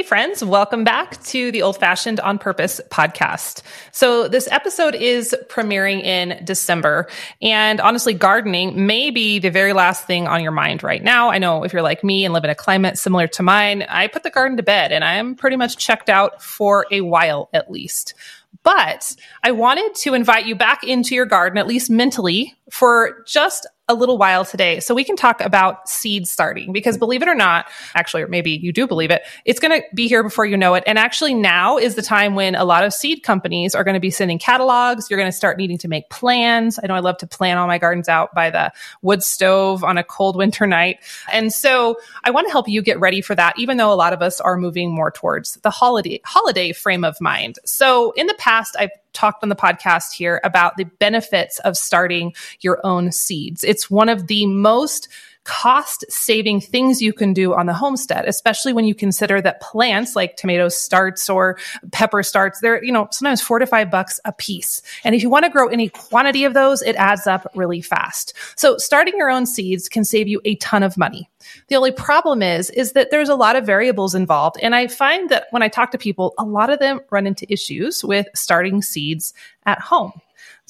Hey, friends, welcome back to the Old Fashioned on Purpose podcast. So, this episode is premiering in December. And honestly, gardening may be the very last thing on your mind right now. I know if you're like me and live in a climate similar to mine, I put the garden to bed and I'm pretty much checked out for a while at least. But I wanted to invite you back into your garden, at least mentally, for just a little while today so we can talk about seed starting because mm-hmm. believe it or not, actually, or maybe you do believe it, it's going to be here before you know it. And actually, now is the time when a lot of seed companies are going to be sending catalogs. You're going to start needing to make plans. I know I love to plan all my gardens out by the wood stove on a cold winter night. And so I want to help you get ready for that, even though a lot of us are moving more towards the holiday, holiday frame of mind. So in the past, I've talked on the podcast here about the benefits of starting your own seeds. It's one of the most cost saving things you can do on the homestead, especially when you consider that plants like tomato starts or pepper starts, they're, you know, sometimes four to five bucks a piece. And if you want to grow any quantity of those, it adds up really fast. So starting your own seeds can save you a ton of money. The only problem is, is that there's a lot of variables involved. And I find that when I talk to people, a lot of them run into issues with starting seeds at home.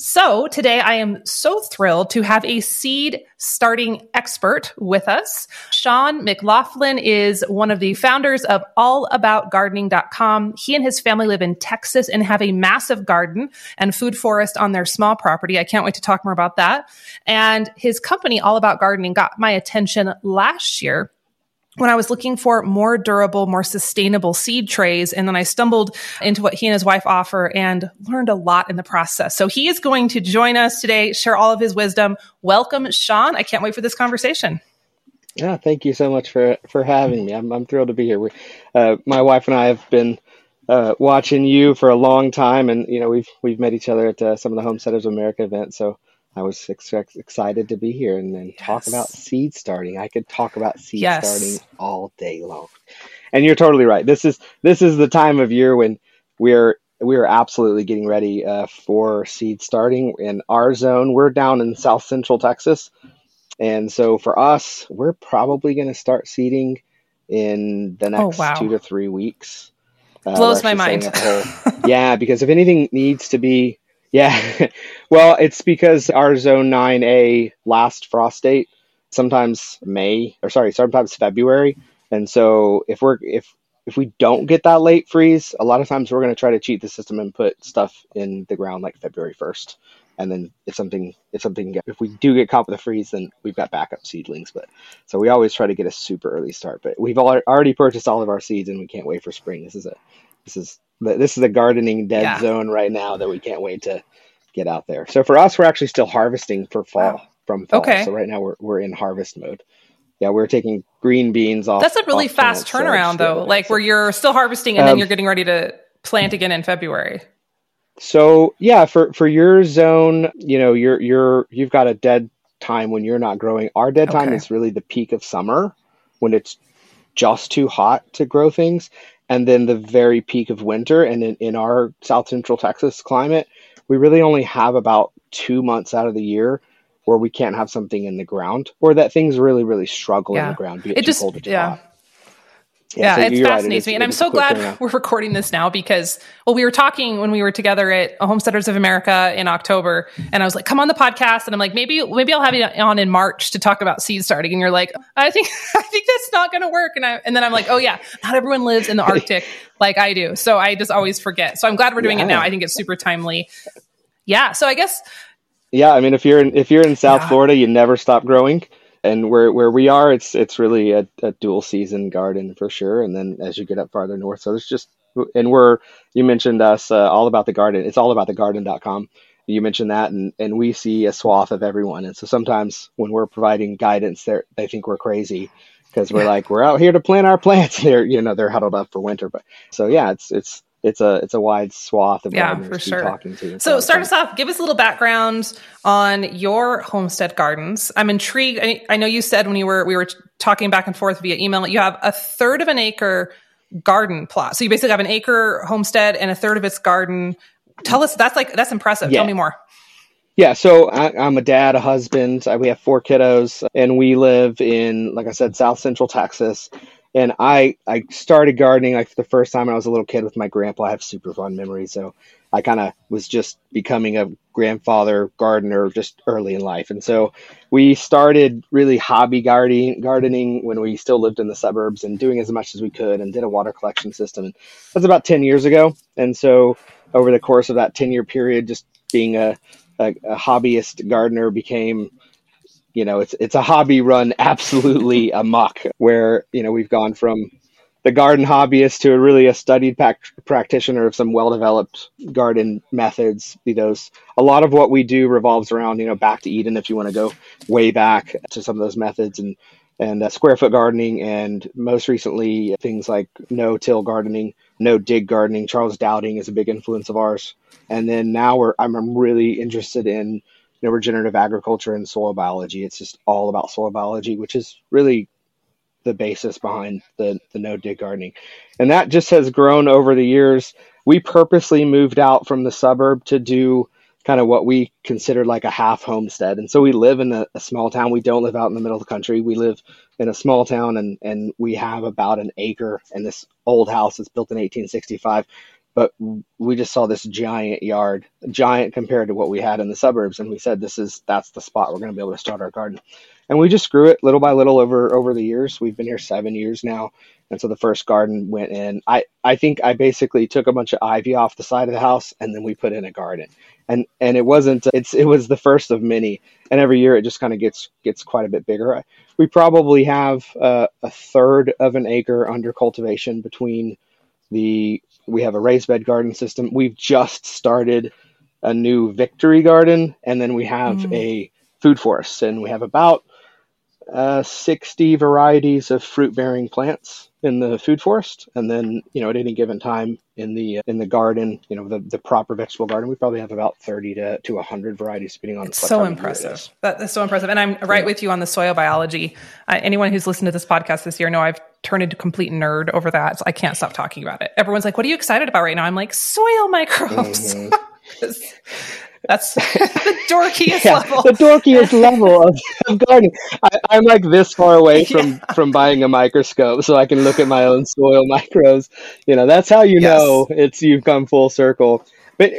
So today I am so thrilled to have a seed starting expert with us. Shawn McLoughlin is one of the founders of allaboutgardening.com. He and his family live in Texas and have a massive garden and food forest on their small property. I can't wait to talk more about that. And his company, All About Gardening, got my attention last year when I was looking for more durable, more sustainable seed trays. And then I stumbled into what he and his wife offer and learned a lot in the process. So he is going to join us today, share all of his wisdom. Welcome, Shawn. I can't wait for this conversation. Yeah, thank you so much for for having me. I'm I'm thrilled to be here. We, uh, my wife and I have been uh, watching you for a long time, and you know we've we've met each other at uh, some of the Homesteaders of America events. So I was ex- excited to be here and then yes. talk about seed starting. I could talk about seed yes. starting all day long. And you're totally right. This is this is the time of year when we're we're absolutely getting ready uh, for seed starting in our zone. We're down in South Central Texas, and so for us, we're probably going to start seeding in the oh, next oh, wow. two to three weeks. Uh, Blows my mind. Whole, yeah, because if anything needs to be yeah. well, it's because our zone 9A last frost date sometimes May or sorry, sometimes February. And so if we're if if we don't get that late freeze, a lot of times we're going to try to cheat the system and put stuff in the ground like February 1st. And then if something if something if we do get caught with a freeze, then we've got backup seedlings. But so we always try to get a super early start. But we've already purchased all of our seeds, and we can't wait for spring. This is a this is this is a gardening dead yeah. zone right now that we can't wait to get out there. So for us, we're actually still harvesting for fall wow. from fall. Okay. So right now we're we're in harvest mode. Yeah, we're taking green beans off. That's a really fast turnaround, though. Like where you're still harvesting and um, then you're getting ready to plant again in February. So yeah, for for your zone, you know, you're you're you've got a dead time when you're not growing. Our dead time is really the peak of summer when it's just too hot to grow things and then the very peak of winter. And in, in our South Central Texas climate, we really only have about two months out of the year where we can't have something in the ground or that things really, really struggle yeah. in the ground. Be it, it just, cold or yeah. hot. Yeah, so it fascinates right. me. and I'm so glad we're recording this now because, well, we were talking when we were together at Homesteaders of America in October, and I was like, come on the podcast. And I'm like, maybe, maybe I'll have you on in March to talk about seed starting. And you're like, I think, I think that's not going to work. And I, and then I'm like, oh yeah, not everyone lives in the Arctic like I do. So I just always forget. So I'm glad we're doing yeah. it now. I think it's super timely. Yeah. So I guess. Yeah. I mean, if you're in, if you're in South yeah. Florida, you never stop growing and where where we are, it's it's really a, a, dual season garden for sure. And then as you get up farther north, so it's just and we're you mentioned us uh, all about the garden. It's all about the garden.com. You mentioned that, and and we see a swath of everyone. And so sometimes when we're providing guidance, they they think we're crazy because we're like we're out here to plant our plants. They're you know they're huddled up for winter, but so yeah, it's it's it's a it's a wide swath of yeah for sure. Talking to. So start us um, off. Give us a little background on your homestead gardens. I'm intrigued. I, I, know you said when you were we were talking back and forth via email, you have a third of an acre garden plot. So you basically have an acre homestead and a third of its garden. Tell us that's like that's impressive. Yeah. Tell me more. Yeah, so I, am a dad, a husband. we have four kiddos, and we live in, like I said, South Central Texas. And I I started gardening like the first time when I was a little kid with my grandpa. I have super fond memories. So I kind of was just becoming a grandfather gardener just early in life. And so we started really hobby gardening, gardening when we still lived in the suburbs and doing as much as we could and did a water collection system. That's about 10 years ago. And so over the course of that 10 year period, just being a, a, a hobbyist gardener became you know it's it's a hobby run absolutely amok where you know we've gone from the garden hobbyist to really a studied pac- practitioner of some well-developed garden methods. You know, a lot of what we do revolves around, you know, back to Eden if you want to go way back to some of those methods and and uh, square foot gardening and most recently things like no-till gardening, no-dig gardening. Charles Dowding is a big influence of ours. And then now we're I'm really interested in you know regenerative agriculture and soil biology. It's just all about soil biology, which is really the basis behind the the no dig gardening, and that just has grown over the years. We purposely moved out from the suburb to do kind of what we considered like a half homestead, and so we live in a, a small town. We don't live out in the middle of the country. We live in a small town, and and we have about an acre in this old house that's built in 1865 but we just saw this giant yard, giant compared to what we had in the suburbs, and we said this is that's the spot we're going to be able to start our garden and we just grew it little by little over over the years. We've been here seven years now, and so the first garden went in. I I think I basically took a bunch of ivy off the side of the house, and then we put in a garden. And and it wasn't it's it was the first of many. And every year it just kind of gets gets quite a bit bigger. We probably have uh, a third of an acre under cultivation between the we have a raised bed garden system. We've just started a new victory garden, and then we have mm. a food forest, and we have about uh, 60 varieties of fruit bearing plants in the food forest and then you know at any given time in the in the garden you know the, the proper vegetable garden we probably have about 30 to, to 100 varieties depending on it's so impressive. that is so impressive. And i'm right yeah. with you on the soil biology. Uh, anyone who's listened to this podcast this year know i've turned into complete nerd over that so i can't stop talking about it. Everyone's like what are you excited about right now? I'm like soil microbes. Mm-hmm. That's the dorkiest yeah, level. The dorkiest level of, of gardening. I, am like this far away from yeah. from buying a microscope, so I can look at my own soil micros. You know, that's how you yes. know it's you've come full circle. But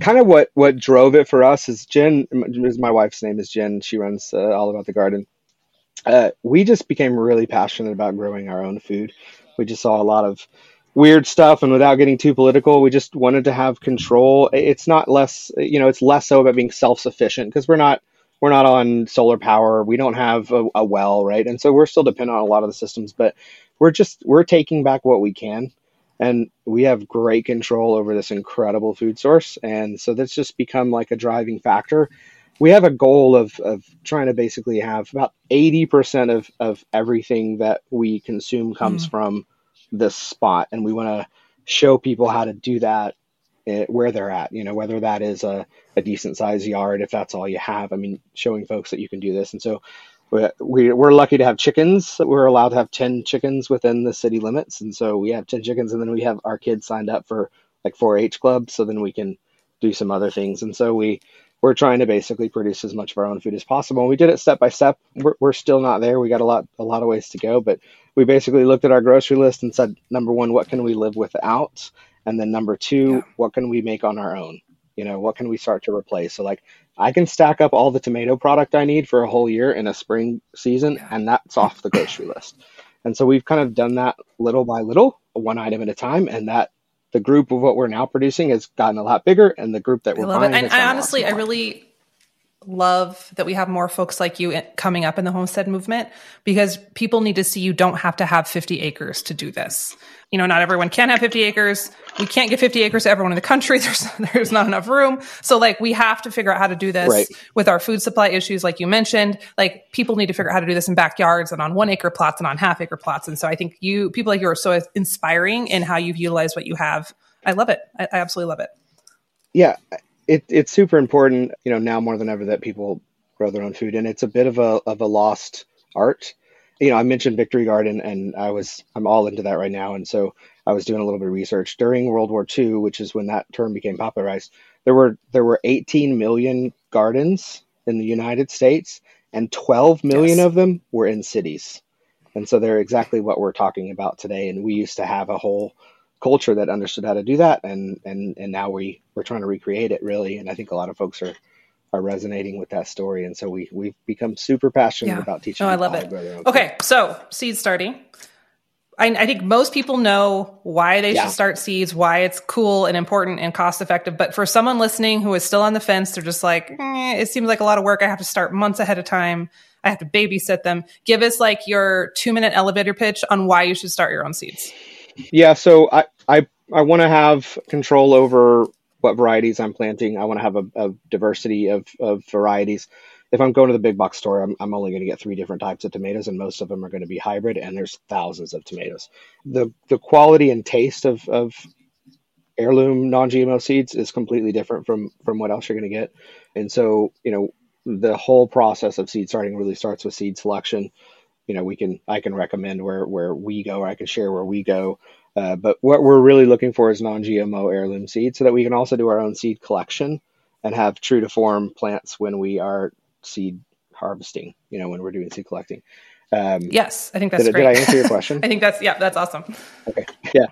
kind of what what drove it for us is Jen. My wife's name is Jen. She runs uh, all about the garden. Uh, we just became really passionate about growing our own food. We just saw a lot of weird stuff and without getting too political we just wanted to have control. It's not less you know it's less so about being self-sufficient because we're not we're not on solar power. We don't have a, a, well right? And so we're still dependent on a lot of the systems but we're just we're taking back what we can. And we have great control over this incredible food source. And so that's just become like a driving factor. We have a goal of, of trying to basically have about 80% of, of everything that we consume comes mm. from this spot and we want to show people how to do that eh, where they're at you know whether that is a, a decent sized yard if that's all you have. I mean showing folks that you can do this. And so we, we're lucky to have chickens. We're allowed to have 10 chickens within the city limits. And so we have 10 chickens and then we have our kids signed up for like 4-h clubs so then we can do some other things. And so we we're trying to basically produce as much of our own food as possible. And we did it step by step. We're, we're still not there. We got a lot a lot of ways to go, but we basically looked at our grocery list and said, number one, what can we live without? And then number two, yeah. what can we make on our own? You know, what can we start to replace? So like I can stack up all the tomato product I need for a whole year in a spring season, yeah. and that's off the grocery list. And so we've kind of done that little by little, one item at a time, and that the group of what we're now producing has gotten a lot bigger, and the group that we're buying. It. And I honestly, I really love that we have more folks like you coming up in the homestead movement because people need to see you don't have to have 50 acres to do this. You know, not everyone can have 50 acres. We can't get 50 acres to everyone in the country. There's there's not enough room. So like we have to figure out how to do this right. with our food supply issues like you mentioned. Like people need to figure out how to do this in backyards and on 1 acre plots and on half acre plots. And so I think you people like you are so inspiring in how you've utilized what you have. I love it. I, I absolutely love it. Yeah, it, it's super important, you know, now more than ever that people grow their own food, and it's a bit of a of a lost art. You know, I mentioned Victory Garden, and I was I'm all into that right now, and so I was doing a little bit of research during World War II, which is when that term became popularized. There were there were 18 million gardens in the United States, and 12 million yes. of them were in cities. And so they're exactly what we're talking about today. And we used to have a whole culture that understood how to do that, and and and now we we're trying to recreate it really. And I think a lot of folks are are resonating with that story, and so we we've become super passionate yeah. about teaching. Oh, I love it. Okay, so seed starting. I, I, think most people know why they yeah. should start seeds, why it's cool and important and cost effective. But for someone listening who is still on the fence, they're just like, eh, it seems like a lot of work. I have to start months ahead of time. I have to babysit them. Give us like your two minute elevator pitch on why you should start your own seeds. Yeah. So I, I, I want to have control over what varieties I'm planting. I want to have a, a diversity of, of varieties if I'm going to the big box store, I'm, I'm only going to get three different types of tomatoes, and most of them are going to be hybrid, and there's thousands of tomatoes. The the quality and taste of, of heirloom non-GMO seeds is completely different from from what else you're going to get, and so you know the whole process of seed starting really starts with seed selection. You know, we can I can recommend where where we go, or I can share where we go. Uh, but what we're really looking for is non-GMO heirloom seeds, so that we can also do our own seed collection and have true to form plants when we are seed harvesting, you know, when we're doing seed collecting. Um, yes, I think that's did, great. Did I answer your question? I think that's, yeah, that's awesome. Okay. Yeah.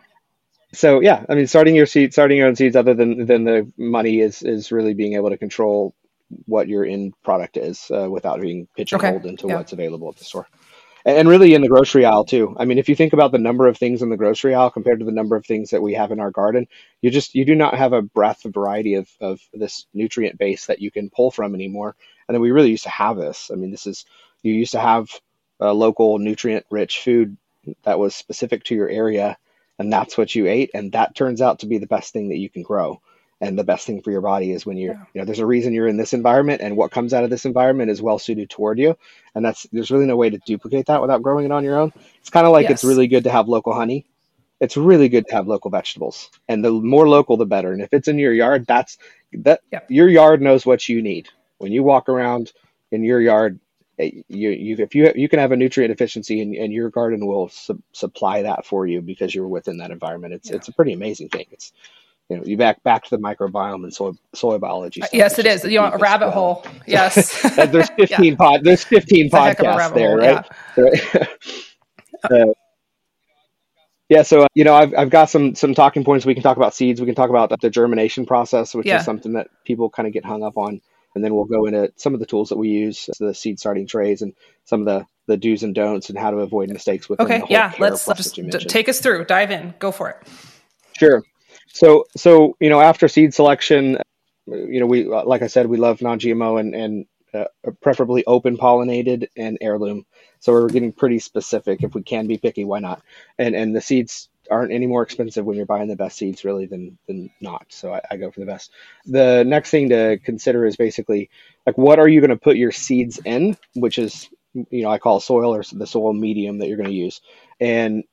So yeah, I mean, starting your seed, starting your own seeds, other than than the money, is is really being able to control what your end product is uh, without being pigeonholed okay. into yeah. what's available at the store and really in the grocery aisle too. I mean, if you think about the number of things in the grocery aisle compared to the number of things that we have in our garden, you just you do not have a breadth of variety of of this nutrient base that you can pull from anymore. And then we really used to have this. I mean, this is you used to have a local nutrient rich food that was specific to your area, and that's what you ate, and that turns out to be the best thing that you can grow and the best thing for your body is when you're yeah. you know there's a reason you're in this environment and what comes out of this environment is well suited toward you and that's there's really no way to duplicate that without growing it on your own it's kind of like yes. it's really good to have local honey it's really good to have local vegetables and the more local the better and if it's in your yard that's that yeah. your yard knows what you need when you walk around in your yard eh, you, you if you you can have a nutrient deficiency and, and your garden will su- supply that for you because you're within that environment it's yeah. it's a pretty amazing thing it's you know, you back back to the microbiome and soy soil biology. Stuff, yes, it is. You want a rabbit hole? Yes. there's 15 yeah. pod. There's 15 podcasts there, hole, right? Yeah. uh, yeah. So uh, you know, I've I've got some some talking points. We can talk about seeds. We can talk about the germination process, which yeah. is something that people kind of get hung up on. And then we'll go into some of the tools that we use, the seed starting trays, and some of the the do's and don'ts, and how to avoid mistakes with. Okay. yeah. Let's just take us through. Dive in. Go for it. Sure. So, so you know, after seed selection, you know, we like I said, we love non-GMO and and uh, preferably open pollinated and heirloom. So we're getting pretty specific. If we can be picky, why not? And and the seeds aren't any more expensive when you're buying the best seeds really than than not. So I, I go for the best. The next thing to consider is basically like what are you going to put your seeds in, which is you know I call soil or the soil medium that you're going to use, and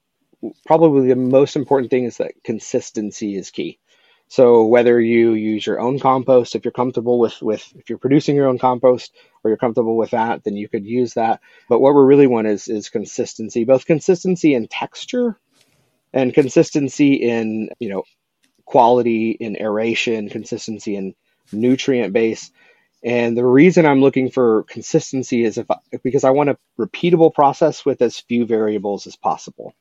probably the most important thing is that consistency is key. So whether you use your own compost, if you're comfortable with with if you're producing your own compost or you're comfortable with that, then you could use that. But what we really want is is consistency, both consistency in texture and consistency in you know quality in aeration, consistency in nutrient base. And the reason I'm looking for consistency is if because I want a repeatable process with as few variables as possible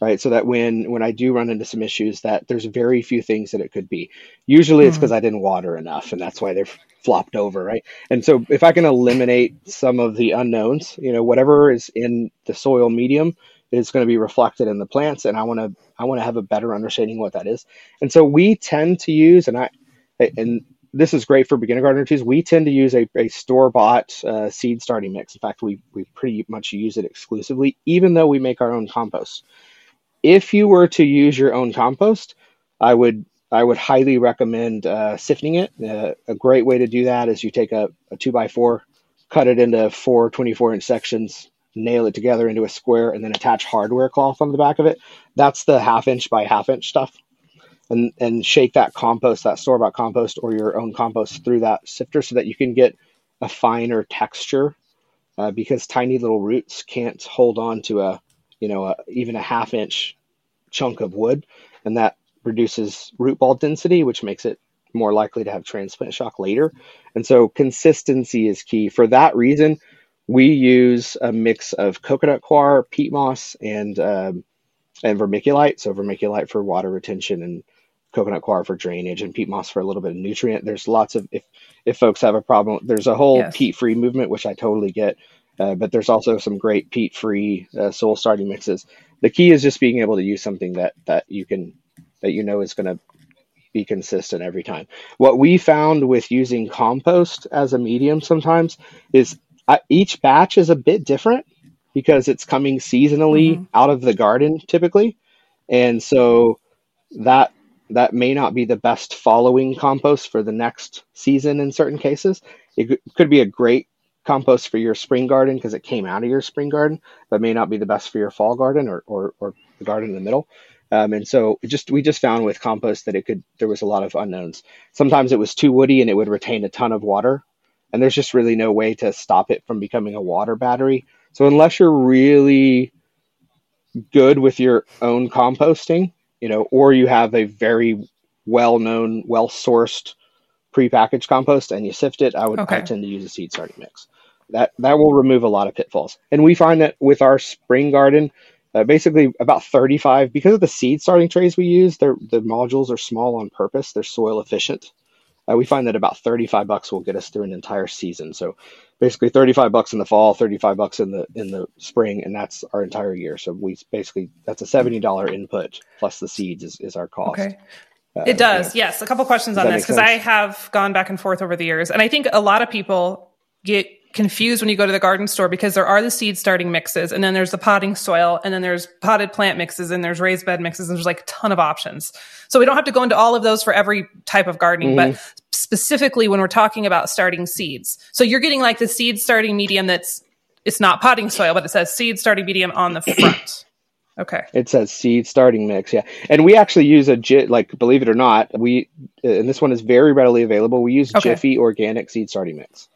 right so that when when i do run into some issues that there's very few things that it could be usually it's because mm-hmm. i didn't water enough and that's why they're flopped over right and so if i can eliminate some of the unknowns you know whatever is in the soil medium is going to be reflected in the plants and i want to i want to have a better understanding what that is and so we tend to use and i and this is great for beginner gardener too. We tend to use a, a store bought uh, seed starting mix. In fact, we we pretty much use it exclusively, even though we make our own compost if you were to use your own compost, I would I would highly recommend uh, sifting it. Uh, a great way to do that is you take a, a two by four, cut it into four 24 inch sections, nail it together into a square, and then attach hardware cloth on the back of it. That's the half inch by half inch stuff. And, and shake that compost, that store bought compost or your own compost through that sifter so that you can get a finer texture uh, because tiny little roots can't hold on to a you know, a, even a half inch chunk of wood, and that reduces root ball density, which makes it more likely to have transplant shock later. And so consistency is key. For that reason, we use a mix of coconut coir, peat moss, and um, and vermiculite. So vermiculite for water retention and coconut coir for drainage and peat moss for a little bit of nutrient. There's lots of if if folks have a problem, there's a whole yes. peat free movement which I totally get. Uh, but there's also some great peat free uh, soil starting mixes. The key is just being able to use something that that you can that you know is going to be consistent every time. What we found with using compost as a medium sometimes is uh, each batch is a bit different because it's coming seasonally mm-hmm. out of the garden typically. And so that that may not be the best following compost for the next season in certain cases. It could be a great compost for your spring garden because it came out of your spring garden, but may not be the best for your fall garden or, or, or the garden in the middle. Um, and so just we just found with compost that it could there was a lot of unknowns. Sometimes it was too woody and it would retain a ton of water, and there's just really no way to stop it from becoming a water battery. So unless you're really good with your own composting, you know, or you have a very well-known, well-sourced prepackaged compost and you sift it, I would okay. I tend to use a seed starting mix. That that will remove a lot of pitfalls. And we find that with our spring garden, uh, basically about 35 because of the seed starting trays we use, the modules are small on purpose. They're soil efficient. Uh, we find that about 35 bucks will get us through an entire season. So basically 35 bucks in the fall, 35 bucks in the in the spring, and that's our entire year. So we basically that's a $70 input plus the seeds is, is our cost. Okay. Uh, it does. Yeah. Yes. A couple questions does on this because I have gone back and forth over the years. And I think a lot of people get confused when you go to the garden store because there are the seed starting mixes and then there's the potting soil and then there's potted plant mixes and there's raised bed mixes and there's like a ton of options. So we don't have to go into all of those for every type of gardening, mm-hmm. but specifically when we're talking about starting seeds. So you're getting like the seed starting medium that's it's not potting soil, but it says seed starting medium on the front. Okay. It says seed starting mix, yeah. And we actually use a JIT, like believe it or not, we and this one is very readily available. We use okay. Jiffy organic seed starting mix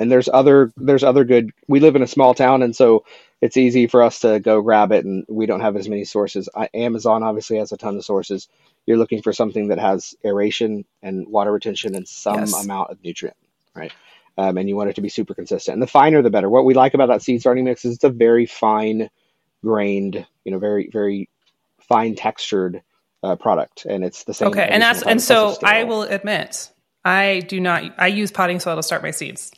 and there's other there's other good we live in a small town and so it's easy for us to go grab it and we don't have as many sources. Amazon obviously has a ton of sources. You're looking for something that has aeration and water retention and some yes. amount of nutrient right? Um, and you want it to be super consistent. And the finer the better. What we like about that seed starting mix is it's a very fine grained you know very very fine textured uh, product and it's the same okay and that's and so i will admit i do not i use potting soil to start my seeds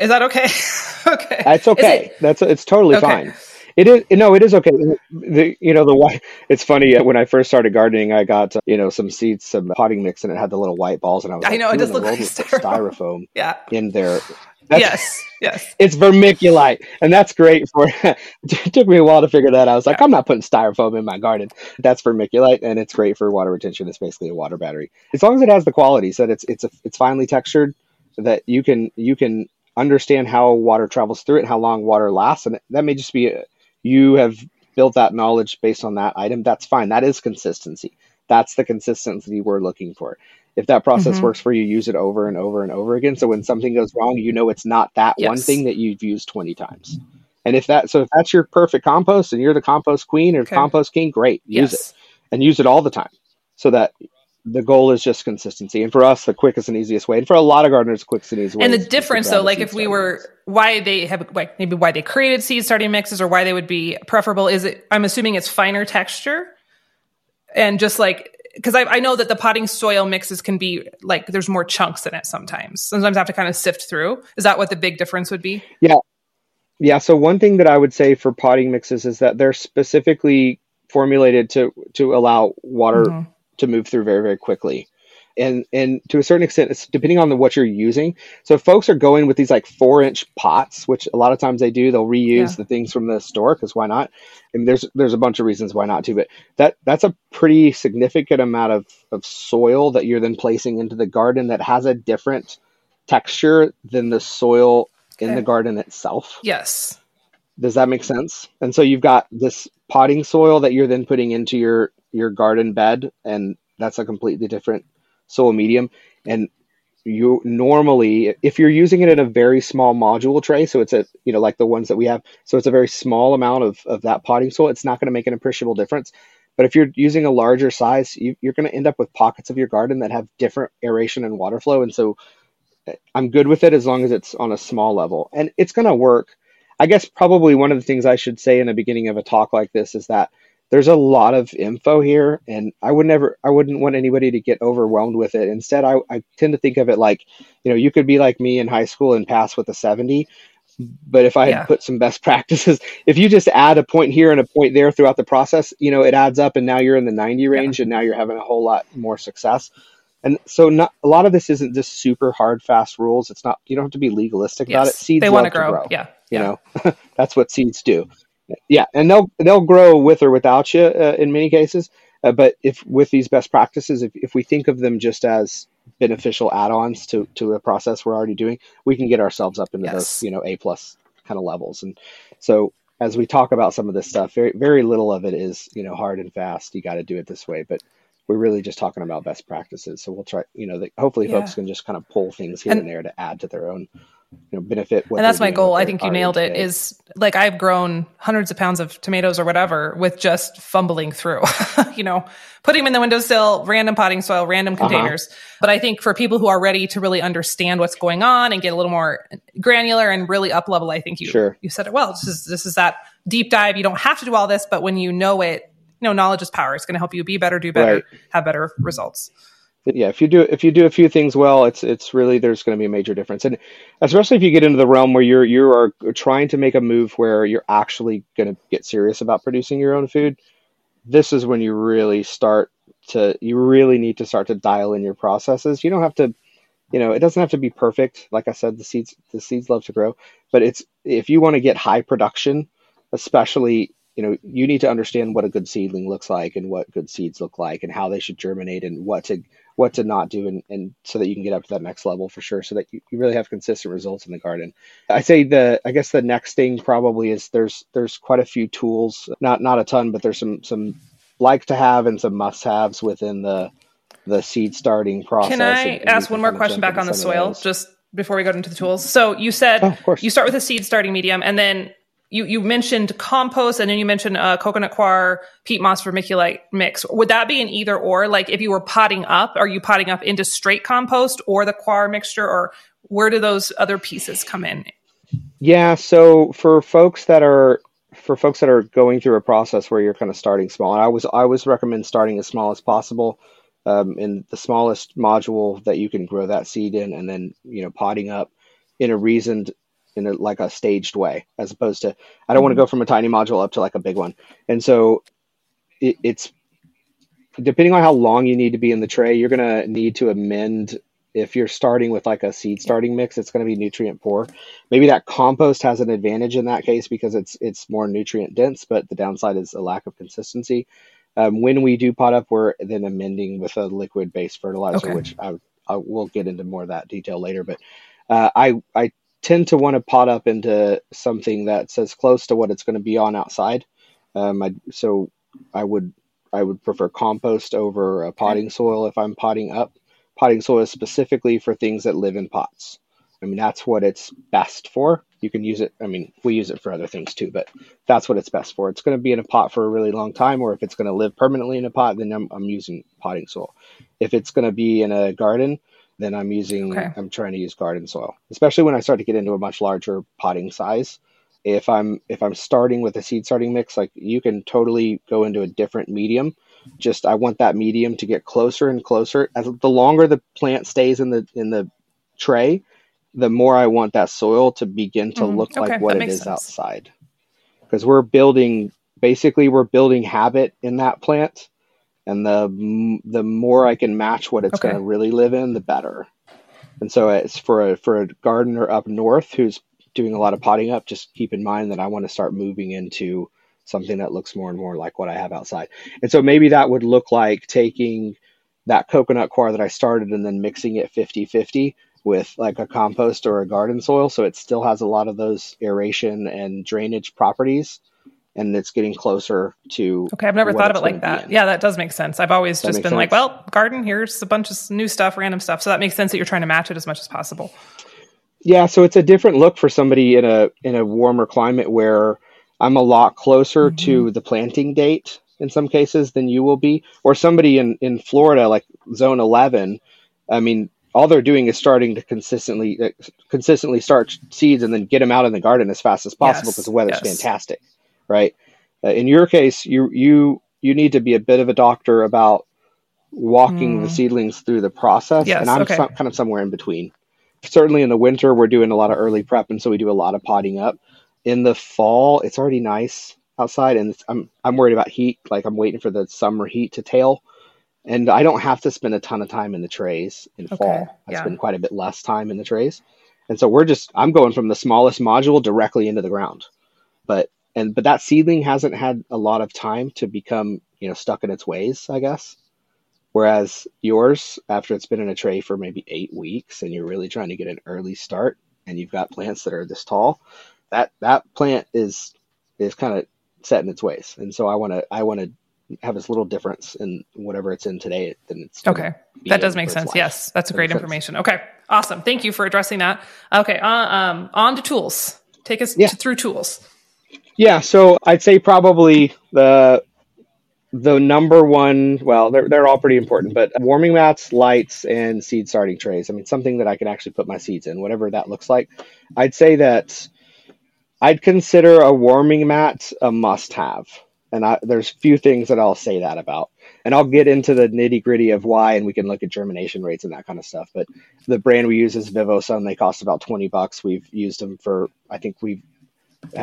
is that okay? okay. That's okay. It, That's it's totally okay. fine. It is no, it is okay. The, you know the white. It's funny uh, when I first started gardening, I got uh, you know some seeds, some potting mix, and it had the little white balls, and I was like, I know it does look like styrofoam. styrofoam yeah. in there. That's, yes, yes. It's vermiculite, and that's great for. it took me a while to figure that out. I was like, yeah. I'm not putting styrofoam in my garden. That's vermiculite, and it's great for water retention. It's basically a water battery, as long as it has the qualities that it's it's a, it's finely textured, that you can you can understand how water travels through it and how long water lasts. And that may just be you have built that knowledge based on that item. That's fine. That is consistency. That's the consistency we're looking for. If that process mm-hmm. works for you, use it over and over and over again. So when something goes wrong, you know it's not that yes. one thing that you've used 20 times. And if that, so if that's your perfect compost and you're the compost queen or okay. compost king, great, use yes. it and use it all the time so that the goal is just consistency. And for us, the quickest and easiest way, and for a lot of gardeners, quickest and easiest way. And the difference, though, like if we were, mix. why they have, like maybe why they created seed starting mixes or why they would be preferable is it, I'm assuming it's finer texture. And just like, because I, I know that the potting soil mixes can be like, there's more chunks in it sometimes. Sometimes I have to kind of sift through. Is that what the big difference would be? Yeah. Yeah. So one thing that I would say for potting mixes is that they're specifically formulated to to allow water mm-hmm to move through very very quickly. And and to a certain extent it's depending on the, what you're using. So folks are going with these like four inch pots which a lot of times they do they'll reuse yeah. the things from the store because why not? And there's there's a bunch of reasons why not to but that that's a pretty significant amount of of soil that you're then placing into the garden that has a different texture than the soil okay. in the garden itself. Yes. Does that make sense? And so you've got this potting soil that you're then putting into your your garden bed, and that's a completely different soil medium. And you normally, if you're using it in a very small module tray, so it's a you know like the ones that we have, so it's a very small amount of of that potting soil. It's not going to make an appreciable difference. But if you're using a larger size, you, you're going to end up with pockets of your garden that have different aeration and water flow. And so I'm good with it as long as it's on a small level, and it's going to work. I guess probably one of the things I should say in the beginning of a talk like this is that there's a lot of info here and I would never I wouldn't want anybody to get overwhelmed with it. Instead I, I tend to think of it like, you know, you could be like me in high school and pass with a 70. But if I had yeah. put some best practices, if you just add a point here and a point there throughout the process, you know, it adds up and now you're in the 90 range yeah. and now you're having a whole lot more success. And so not a lot of this isn't just super hard fast rules. It's not you don't have to be legalistic yes. about it. Seeds they want to grow. grow. Yeah. You yeah. know, that's what seeds do yeah, and they'll they'll grow with or without you uh, in many cases. Uh, but if with these best practices, if, if we think of them just as beneficial add-ons to to a process we're already doing, we can get ourselves up into yes. those you know A plus kind of levels. And so as we talk about some of this stuff, very very little of it is you know hard and fast. You got to do it this way, but we're really just talking about best practices. So we'll try, you know, the, hopefully yeah. folks can just kind of pull things here and, and there to add to their own you know benefit and that's my goal i think you nailed it today. is like i've grown hundreds of pounds of tomatoes or whatever with just fumbling through you know putting them in the windowsill random potting soil random uh-huh. containers uh-huh. but i think for people who are ready to really understand what's going on and get a little more granular and really up level i think you sure. you said it well this is this is that deep dive you don't have to do all this but when you know it you know knowledge is power it's going to help you be better do better right. have better results yeah, if you do if you do a few things well, it's it's really there's going to be a major difference, and especially if you get into the realm where you're you are trying to make a move where you're actually going to get serious about producing your own food. This is when you really start to you really need to start to dial in your processes. You don't have to, you know, it doesn't have to be perfect. Like I said, the seeds the seeds love to grow, but it's if you want to get high production, especially you know you need to understand what a good seedling looks like and what good seeds look like and how they should germinate and what to what to not do and, and so that you can get up to that next level for sure so that you, you really have consistent results in the garden. I say the i guess the next thing probably is there's there's quite a few tools not not a ton but there's some some like to have and some must haves within the the seed starting process can i and, and ask one more question back on the soil just before we go into the tools? So you said oh, you start with a seed starting medium and then you you mentioned compost and then you mentioned uh, coconut coir peat moss vermiculite mix. Would that be an either or? Like if you were potting up are you potting up into straight compost or the coir mixture or where do those other pieces come in? Yeah so for folks that are for folks that are going through a process where you're kind of starting small and i was i always recommend starting as small as possible um, in the smallest module that you can grow that seed in and then you know potting up in a reasoned in a, like a staged way, as opposed to I don't want to go mm-hmm. from a tiny module up to like a big one. And so it, it's depending on how long you need to be in the tray, you're going to need to amend. If you're starting with like a seed starting mix, it's going to be nutrient poor. Maybe that compost has an advantage in that case because it's it's more nutrient dense, but the downside is a lack of consistency. Um, when we do pot up, we're then amending with a liquid based fertilizer, okay. which I, I will get into more of that detail later. But uh, I I tend to want to pot up into something that's as close to what it's going to be on outside. Um, I, so I would I would prefer compost over a potting soil if I'm potting up. Potting soil is specifically for things that live in pots. I mean that's what it's best for. You can use it. I mean we use it for other things too, but that's what it's best for. It's going to be in a pot for a really long time, or if it's going to live permanently in a pot, then I'm, I'm using potting soil. If it's going to be in a garden, then I'm using okay. I'm trying to use garden soil, especially when I start to get into a much larger potting size. If I'm if I'm starting with a seed starting mix, like you can totally go into a different medium. Just I want that medium to get closer and closer. As the longer the plant stays in the in the tray, the more I want that soil to begin to mm, look okay, like what it is sense. outside. Because we're building basically we're building habit in that plant and the the more I can match what it's okay. going to really live in, the better. And so it's for a for a gardener up north who's doing a lot of potting up. Just keep in mind that I want to start moving into something that looks more and more like what I have outside. And so maybe that would look like taking that coconut coir that I started and then mixing it 50 50 with like a compost or a garden soil. So it still has a lot of those aeration and drainage properties and it's getting closer to. Okay, I've never thought of it like that. Yeah, that does make sense. I've always just been sense? like, well, garden, here's a bunch of new stuff, random stuff. So that makes sense that you're trying to match it as much as possible. Yeah, so it's a different look for somebody in a in a warmer climate where I'm a lot closer mm-hmm. to the planting date in some cases than you will be, or somebody in in Florida like zone 11. I mean, all they're doing is starting to consistently uh, consistently start seeds and then get them out in the garden as fast as possible Yes, because the weather's yes. fantastic, right? Uh, in your case, you you you need to be a bit of a doctor about walking the Mm. seedlings through the process, Yes, and I'm okay. some, kind of somewhere in between. Certainly in the winter, we're doing a lot of early prep, and so we do a lot of potting up. In the fall, it's already nice outside, and it's, I'm I'm worried about heat. Like I'm waiting for the summer heat to tail, and I don't have to spend a ton of time in the trays in Okay, fall. I yeah. spend quite a bit less time in the trays, and so we're just I'm going from the smallest module directly into the ground, but and but that seedling hasn't had a lot of time to become you know stuck in its ways, I guess. Whereas yours, after it's been in a tray for maybe eight weeks, and you're really trying to get an early start, and you've got plants that are this tall, that that plant is is kind of set in its ways, and so I want to I want to have as little difference in whatever it's in today than it's Okay. That does make sense. life. Yes. That's That great makes sense. information. Okay. Awesome. Thank you for addressing that. Okay. Uh, um, on to tools. Take us Yeah. to, through tools. Yeah, so I'd say probably the the number one. Well, they're they're all pretty important, but warming mats, lights, and seed starting trays. I mean, something that I can actually put my seeds in, whatever that looks like. I'd say that I'd consider a warming mat a must-have, and I, there's few things that I'll say that about. And I'll get into the nitty gritty of why, and we can look at germination rates and that kind of stuff. But the brand we use is Vivosun. They cost about twenty bucks. We've used them for I think we've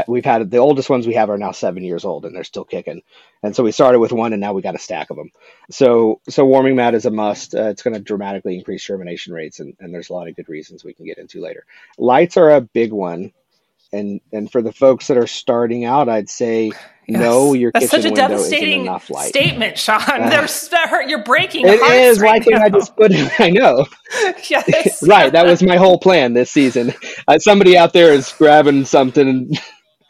we've had the oldest ones we have are now seven years old and they're still kicking. And so we started with one and now we got a stack of them. So so warming mat is a must. Uh, it's going to dramatically increase germination rates and, and there's a lot of good reasons we can get into later. Lights are a big one. And and for the folks that are starting out, I'd say no, Yes. your That's kitchen such a window devastating isn't enough light. statement, Shawn. There's that hurt. You're breaking. It is. right Why now. I just put it? I know. yes. right. That was my whole plan this season. Uh, somebody out there is grabbing something, and,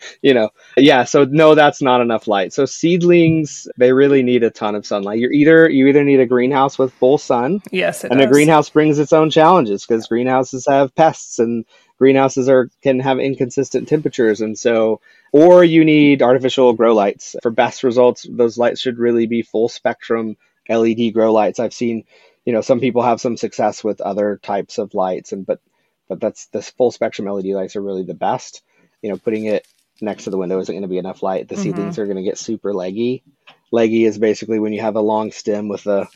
you know, yeah. So no, that's not enough light. So seedlings, they really need a ton of sunlight. You're either you either need a greenhouse with full sun, Yes. It and a greenhouse brings its own challenges because greenhouses have pests and greenhouses are can have inconsistent temperatures, and so. Or you need artificial grow lights for best results. Those lights should really be full spectrum LED grow lights. I've seen, you know, some people have some success with other types of lights, and but but that's the full spectrum LED lights are really the best. You know, putting it next to the window isn't going to be enough light. The Mhm. seedlings are going to get super leggy. Leggy is basically when you have a long stem with a,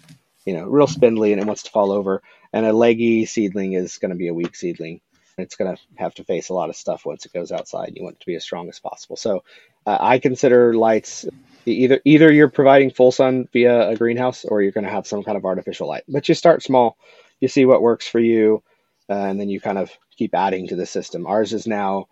you know, real spindly and it wants to fall over. And a leggy seedling is going to be a weak seedling. It's going to have to face a lot of stuff once it goes outside. You want it to be as strong as possible. So uh, I consider lights either either you're providing full sun via a greenhouse or you're going to have some kind of artificial light. But you start small, you see what works for you, uh, and then you kind of keep adding to the system. Ours is now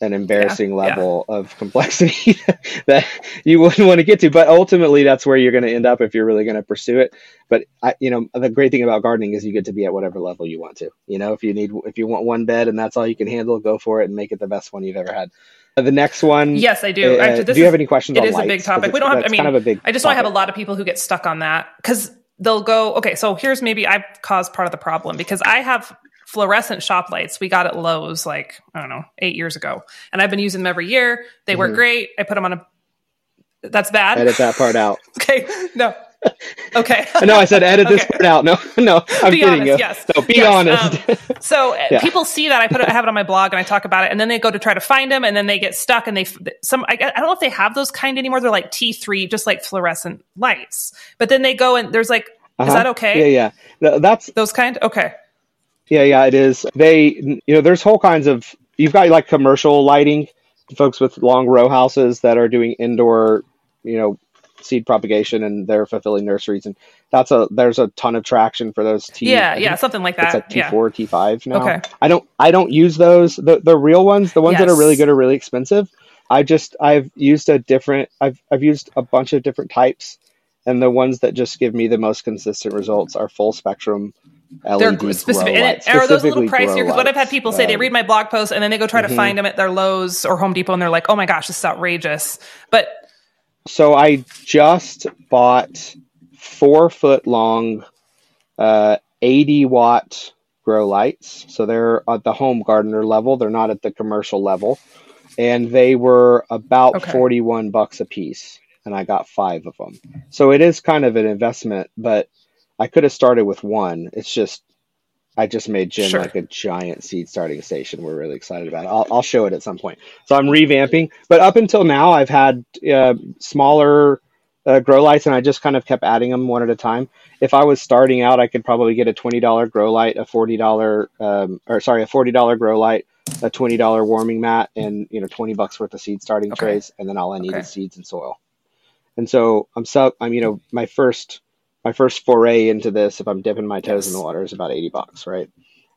an embarrassing yeah. level of complexity that you wouldn't want to get to. But ultimately, that's where you're going to end up if you're really going to pursue it. But I, you know, the great thing about gardening is you get to be at whatever level you want to. You know, if you need, if you want one bed and that's all you can handle, go for it and make it the best one you've ever had. Uh, the next one, Yes, I do. uh, Actually, this do you is, have any questions? it is a big topic. We don't have- I mean, kind of a big. I just know I have a lot of people who get stuck on that because they'll go, okay, so here's maybe I've caused part of the problem because I have fluorescent shop lights we got at Lowe's like, I don't know, eight years ago. And I've been using them every year. They work Mhm. great. I put them on a, that's bad. Edit that part out. Okay. No. Okay. No, I said edit this part out. No, no, I'm Be kidding honest, you. yes. No, be Yes, honest. um, So uh, Yeah. people see that I put it, I have it on my blog and I talk about it, and then they go to try to find them, and then they get stuck, and they some I, I don't know if they have those kind anymore. They're like T three, just like fluorescent lights. But then they go and there's like, Uh-huh. is that okay? Yeah, yeah. That's Those kind, okay. Yeah, yeah, it is. They, you know, there's whole kinds of. You've got like commercial lighting, folks with long row houses that are doing indoor, you know, seed propagation, and they're fulfilling nurseries, and that's a there's a ton of traction for those. T, yeah, yeah, something like It's that. like T yeah. four, T five now. Okay. I don't, I don't use those. The the real ones, the ones that are really good, are really expensive. I just I've used a different. I've I've used a bunch of different types, and the ones that just give me the most consistent results are full spectrum. LED They're grow specific. And lights, are those a little pricier? Because what I've had people say, they Um, read my blog post and then they go try to mhm. find them at their Lowe's or Home Depot, and they're like, "Oh my gosh, this is outrageous." But So I just bought four foot long, uh, 80 watt grow lights. So they're at the home gardener level. They're not at the commercial level. And they were about Okay. 41 bucks a piece. And I got five of them. So it is kind of an investment, but I could have started with one. It's just I just made Jen Sure. like a giant seed starting station. We're really excited about it. I'll, I'll show it at some point. So I'm revamping, but up until now, I've had uh, smaller uh, grow lights, and I just kind of kept adding them one at a time. If I was starting out, I could probably get a twenty dollar grow light, a forty dollar, um, or sorry, a forty dollar grow light, a twenty dollar warming mat, and you know twenty bucks worth of seed starting Okay. trays, and then all I need Okay. is seeds and soil. And so I'm so I'm you know my first my first foray into this, if I'm dipping my toes in the water, is about eighty bucks, right?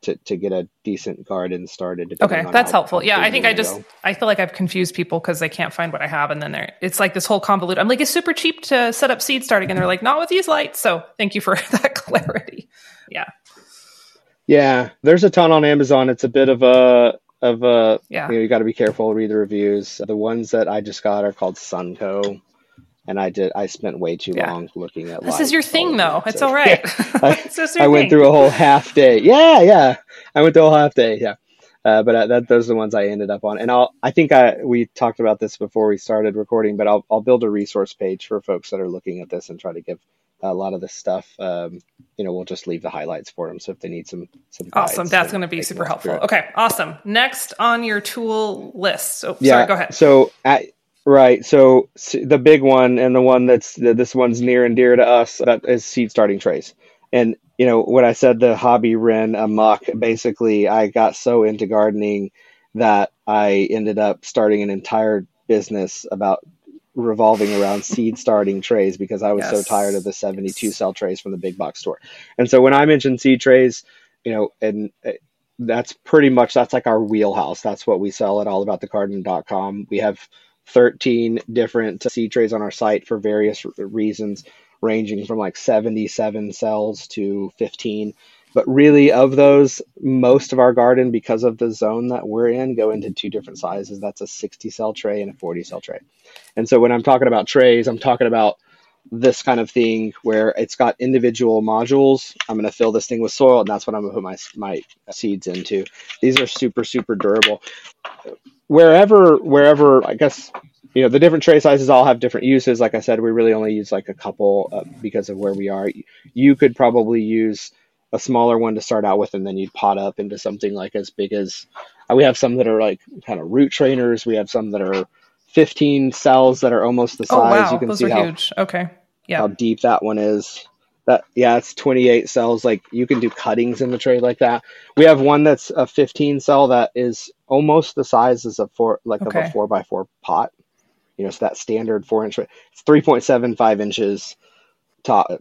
To to get a decent garden started. Okay, that's helpful. Yeah, I think I just go. I feel like I've confused people because they can't find what I have, and then they're it's like this whole convoluted. I'm like, it's super cheap to set up seed starting, and they're like, not with these lights. So thank you for that clarity. Yeah, Yeah, there's a ton on Amazon. It's a bit of a of a yeah. you know you got to be careful. Read the reviews. The ones that I just got are called Sunco, and I did I spent way too Yeah. long looking at. This is your thing, though. It's So- all right. I- I went through a whole half day. Yeah, yeah. I went through a whole half day. Yeah. Uh, but uh, that, those are the ones I ended up on, and I'll. I think I we talked about this before we started recording, but I'll I'll build a resource page for folks that are looking at this and try to give a lot of this stuff. Um, you know, we'll just leave the highlights for them, so if they need some some Awesome. That's going to be super helpful. Okay, awesome. Next on your tool list. So, Yeah. sorry, go ahead. So at right, so s- the big one and the one that's this one's near and dear to us that is seed starting trays. And you know when I said the hobby ran amok, basically I got so into gardening that I ended up starting an entire business about revolving around seed starting trays because I was so tired of the 72 cell trays from the big box store. And so when I mentioned seed trays, you know, and uh, that's pretty much that's like our wheelhouse. That's what we sell at allaboutthegarden.com. We have 13 different seed trays on our site for various reasons, ranging from like 77 cells to 15. But really, of those, most of our garden, because of the zone that we're in, go into two different sizes. That's a 60 cell tray and a 40 cell tray. And so when I'm talking about trays, I'm talking about this kind of thing where it's got individual modules. I'm going to fill this thing with soil, and that's what I'm going to put my my seeds into. These are super super durable. Wherever wherever I guess you know the different tray sizes all have different uses. Like I said, we really only use like a couple uh, because of where we are. You could probably use a smaller one to start out with, and then you'd pot up into something like as big as. Uh, we have some that are like kind of root trainers. We have some that are 15 cells that are almost the size. Oh wow, you can those see are how huge. Okay. Yeah. how deep that one is. That yeah, it's 28 cells. Like you can do cuttings in the tray like that. We have one that's a 15 cell that is almost the size as a four like of a four by four pot. You know, so that standard four inch. It's 3.75 inches top.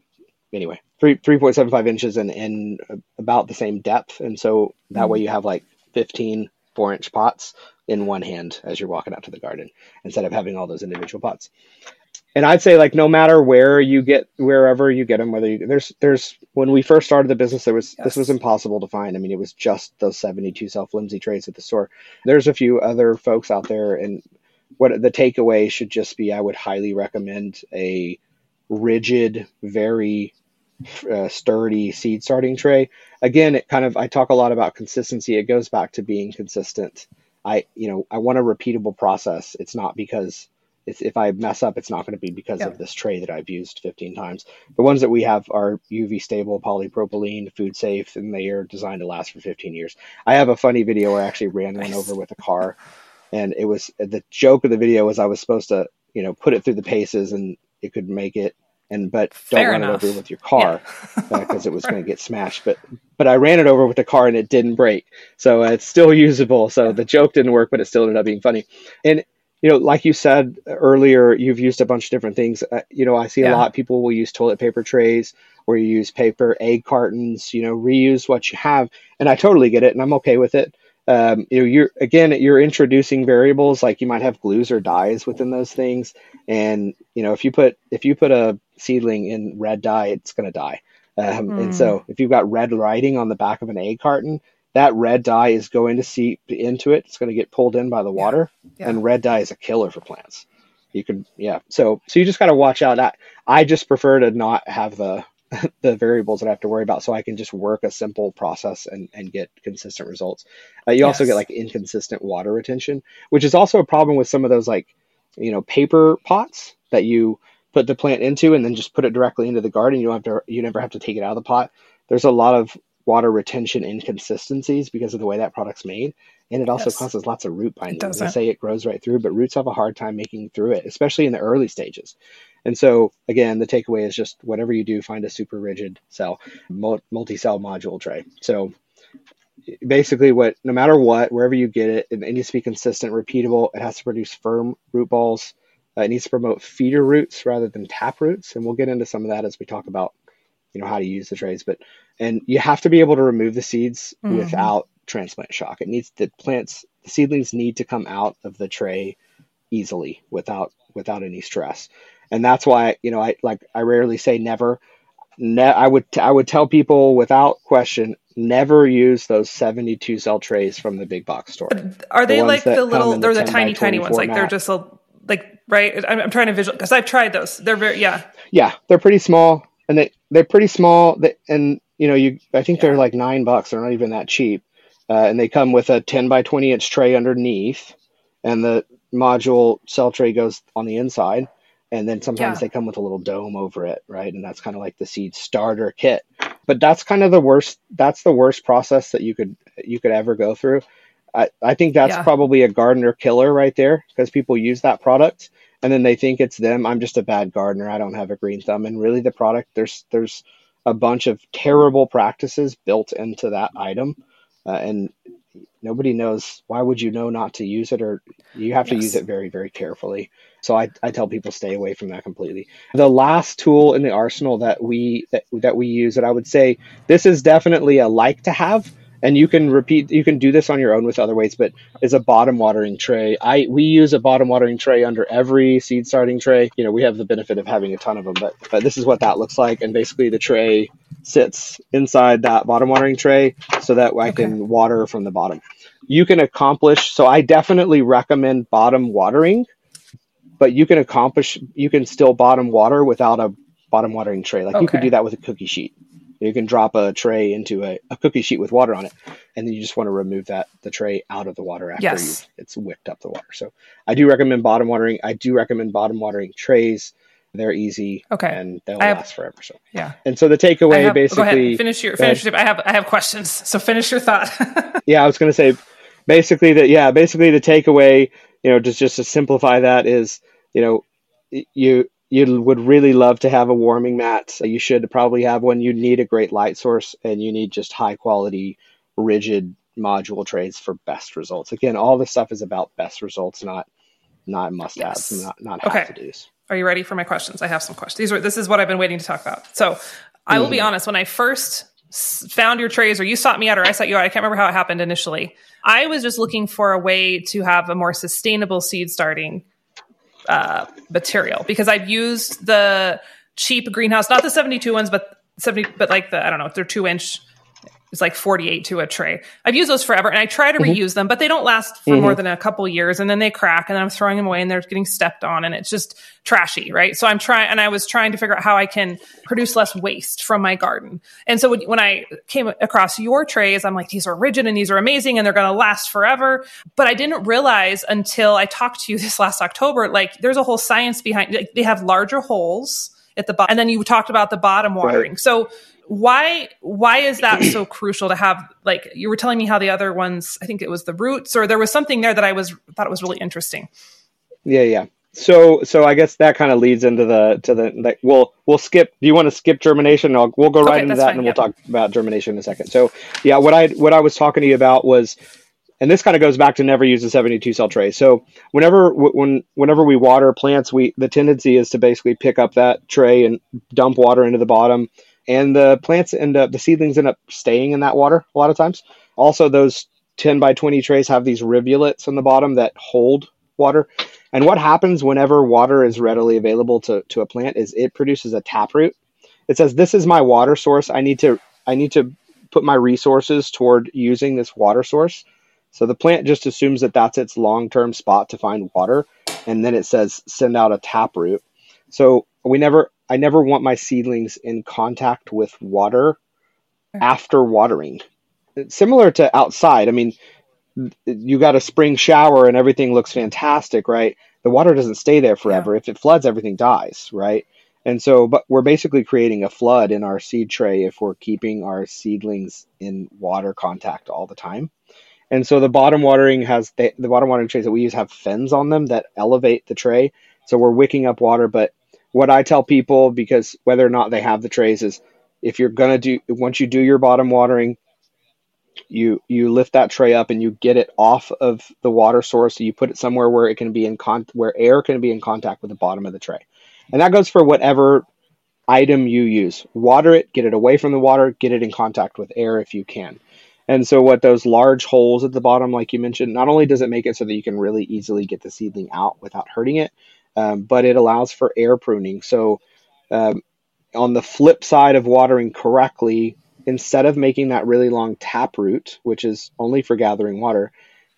Anyway, three 3.75 inches and in about the same depth, and so that way mm-hmm. you have like 15 four inch pots in one hand as you're walking out to the garden instead of having all those individual pots and I'd say like no matter where you get wherever you get them, whether you, there's there's when we first started the business, there was Yes. this was impossible to find. I mean, it was just those 72 cell flimsy trays at the store. There's a few other folks out there, and what the takeaway should just be, I would highly recommend a rigid, very uh, sturdy seed starting tray. Again, it kind of I talk a lot about consistency. It goes back to being consistent. I you know I want a repeatable process. It's not because if I mess up, it's not going to be because Yeah. of this tray that I've used 15 times. The ones that we have are UV stable, polypropylene, food safe, and they are designed to last for 15 years. I have a funny video where I actually ran one over with a car, and it was the joke of the video was I was supposed to you know put it through the paces and it could make it, and but don't Fair run enough. it over with your car Yeah. Uh, because it was going to get smashed. But but I ran it over with the car and it didn't break, so uh, it's still usable. So the joke didn't work, but it still ended up being funny. And you know, like you said earlier, you've used a bunch of different things. Uh, you know, I see Yeah. a lot of people will use toilet paper trays or you use paper egg cartons. You know, reuse what you have, and I totally get it, and I'm okay with it. Um, you know, you're again, you're introducing variables like you might have glues or dyes within those things, and you know, if you put if you put a seedling in red dye, it's going to die. Um, Hmm. And so, if you've got red writing on the back of an egg carton, that red dye is going to seep into it. It's going to get pulled in by the water, Yeah. and red dye is a killer for plants. You could, yeah. So, so you just got to watch out. I, I just prefer to not have the the variables that I have to worry about, so I can just work a simple process and and get consistent results. Uh, you also get like inconsistent water retention, which is also a problem with some of those like you know paper pots that you put the plant into and then just put it directly into the garden. You don't have to, you never have to take it out of the pot. There's a lot of water retention inconsistencies because of the way that product's made. And it also Yes. causes lots of root binding. They say it grows right through, but roots have a hard time making through it, especially in the early stages. And so, again, the takeaway is just whatever you do, find a super rigid cell, multi-cell module tray. So basically what no matter what wherever you get it it needs to be consistent repeatable it has to produce firm root balls uh, it needs to promote feeder roots rather than tap roots and we'll get into some of that as we talk about you know how to use the trays but and you have to be able to remove the seeds Mhm. without transplant shock it needs the plants the seedlings need to come out of the tray easily without without any stress and that's why you know i like i rarely say never ne- I would I would tell people without question never use those 72 cell trays from the big box store. Are they ones like the little? They're the 10 by tiny, tiny ones. 24 Like they're just a like right. I'm, I'm trying to visual because I've tried those. They're very yeah. Yeah, they're pretty small and they they're pretty small they, and you know you I think they're like 9 bucks. They're not even that cheap. Uh, and they come with a 10 by 20 inch tray underneath and the module cell tray goes on the inside and then sometimes Yeah. they come with a little dome over it, right? And that's kind of like the seed starter kit. But that's kind of the worst. That's the worst process that you could you could ever go through. I, I think that's Yeah. probably a gardener killer right there because people use that product and then they think it's them. I'm just a bad gardener. I don't have a green thumb. And really, the product there's there's a bunch of terrible practices built into that item, uh, and nobody knows why would you know not to use it or you have to Yes. use it very very carefully so I, I tell people stay away from that completely the last tool in the arsenal that we that, that we use that i would say this is definitely a like to have and you can repeat you can do this on your own with other ways but is a bottom watering tray. I we use a bottom watering tray under every seed starting tray. You know we have the benefit of having a ton of them but but this is what that looks like. And basically the tray sits inside that bottom watering tray so that i Okay. can water from the bottom. You can accomplish so i definitely recommend bottom watering but you can accomplish you can still bottom water without a bottom watering tray. Like you could do that with a cookie sheet you can drop a tray into a, a cookie sheet with water on it and then you just want to remove that the tray out of the water after Yes. it's wicked up the water so i do recommend bottom watering i do recommend bottom watering trays they're easy Okay. and they'll have- last forever so Yeah. and so the takeaway have, basically. Finish your finish. Your, I have I have questions. So finish your thought. yeah, I was going to say basically that yeah, basically the takeaway, you know, just just to simplify that is, you know, you you would really love to have a warming mat. You should probably have one. You need a great light source and you need just high quality rigid module trays for best results. Again, all this stuff is about best results, not not must haves, Yes. not not Okay. have to do's. Are you ready for my questions? I have some questions. These are this is what I've been waiting to talk about. So I will be mm. honest. When I first found your trays, or you sought me out, or I sought you out, I can't remember how it happened initially. I was just looking for a way to have a more sustainable seed starting uh, material because I've used the cheap greenhouse, not the seventy-two ones, but seventy, but like the I don't know, if they're two inch. It's like 48 to a tray. I've used those forever and I try to mm-hmm. reuse them, but they don't last for more mm-hmm. than a couple years and then they crack and I'm throwing them away and they're getting stepped on and it's just trashy, right? So I'm trying, and I was trying to figure out how I can produce less waste from my garden. And so when, when I came across your trays, I'm like, these are rigid and these are amazing and they're going to last forever. But I didn't realize until I talked to you this last October, like there's a whole science behind like, They have larger holes at the bottom. And then you talked about the bottom watering. So why why is that so crucial to have like you were telling me how the other ones I think it was the roots or there was something there that I was thought it was really interesting. Yeah, yeah. So, so I guess that kind of leads into the to the like. We'll we'll skip. Do you want to skip germination? I'll, we'll go right Okay, into that, fine, and yeah. we'll talk about germination in a second. So, yeah, what I what I was talking to you about was, and this kind of goes back to never use a seventy two cell tray. So, whenever when whenever we water plants, we the tendency is to basically pick up that tray and dump water into the bottom, and the plants end up the seedlings end up staying in that water a lot of times. Also, those ten by twenty trays have these rivulets on the bottom that hold water. And what happens whenever water is readily available to, to a plant is it produces a taproot. It says, This is my water source. I need to I need to put my resources toward using this water source. So the plant just assumes that that's its long term spot to find water. And then it says send out a taproot. So we never I never want my seedlings in contact with water after watering. It's similar to outside. I mean, you got a spring shower and everything looks fantastic, right? The water doesn't stay there forever. If it floods, everything dies, right? And so, but we're basically creating a flood in our seed tray if we're keeping our seedlings in water contact all the time. And so the bottom watering has the, the bottom watering trays that we use have fins on them that elevate the tray. So we're wicking up water. But what I tell people, because whether or not they have the trays, is if you're gonna do once you do your bottom watering, you you lift that tray up and you get it off of the water source. So you put it somewhere where it can be in con where air can be in contact with the bottom of the tray, and that goes for whatever item you use. Water it, get it away from the water, get it in contact with air if you can. And so, what those large holes at the bottom, like you mentioned, not only does it make it so that you can really easily get the seedling out without hurting it, um, but it allows for air pruning. So, um, on the flip side of watering correctly, instead of making that really long tap root, which is only for gathering water,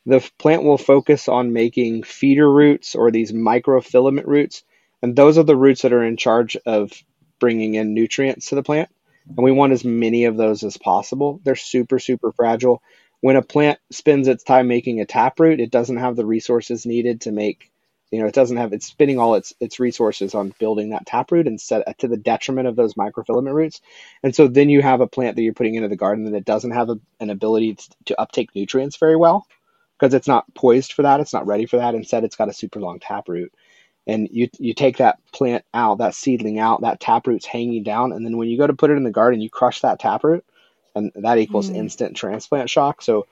the plant will focus on making feeder roots or these microfilament roots. And those are the roots that are in charge of bringing in nutrients to the plant. And we want as many of those as possible. They're super, super fragile. When a plant spends its time making a taproot, it doesn't have the resources needed to make you know it doesn't have it's spending all its its resources on building that taproot instead to the detriment of those microfilament roots. And so then you have a plant that you're putting into the garden that doesn't have a, an ability to, to uptake nutrients very well because it's not poised for that it's not ready for that instead it's got a super long taproot and you you take that plant out that seedling out that taproot's hanging down and then when you go to put it in the garden you crush that taproot and that equals mm. instant transplant shock. So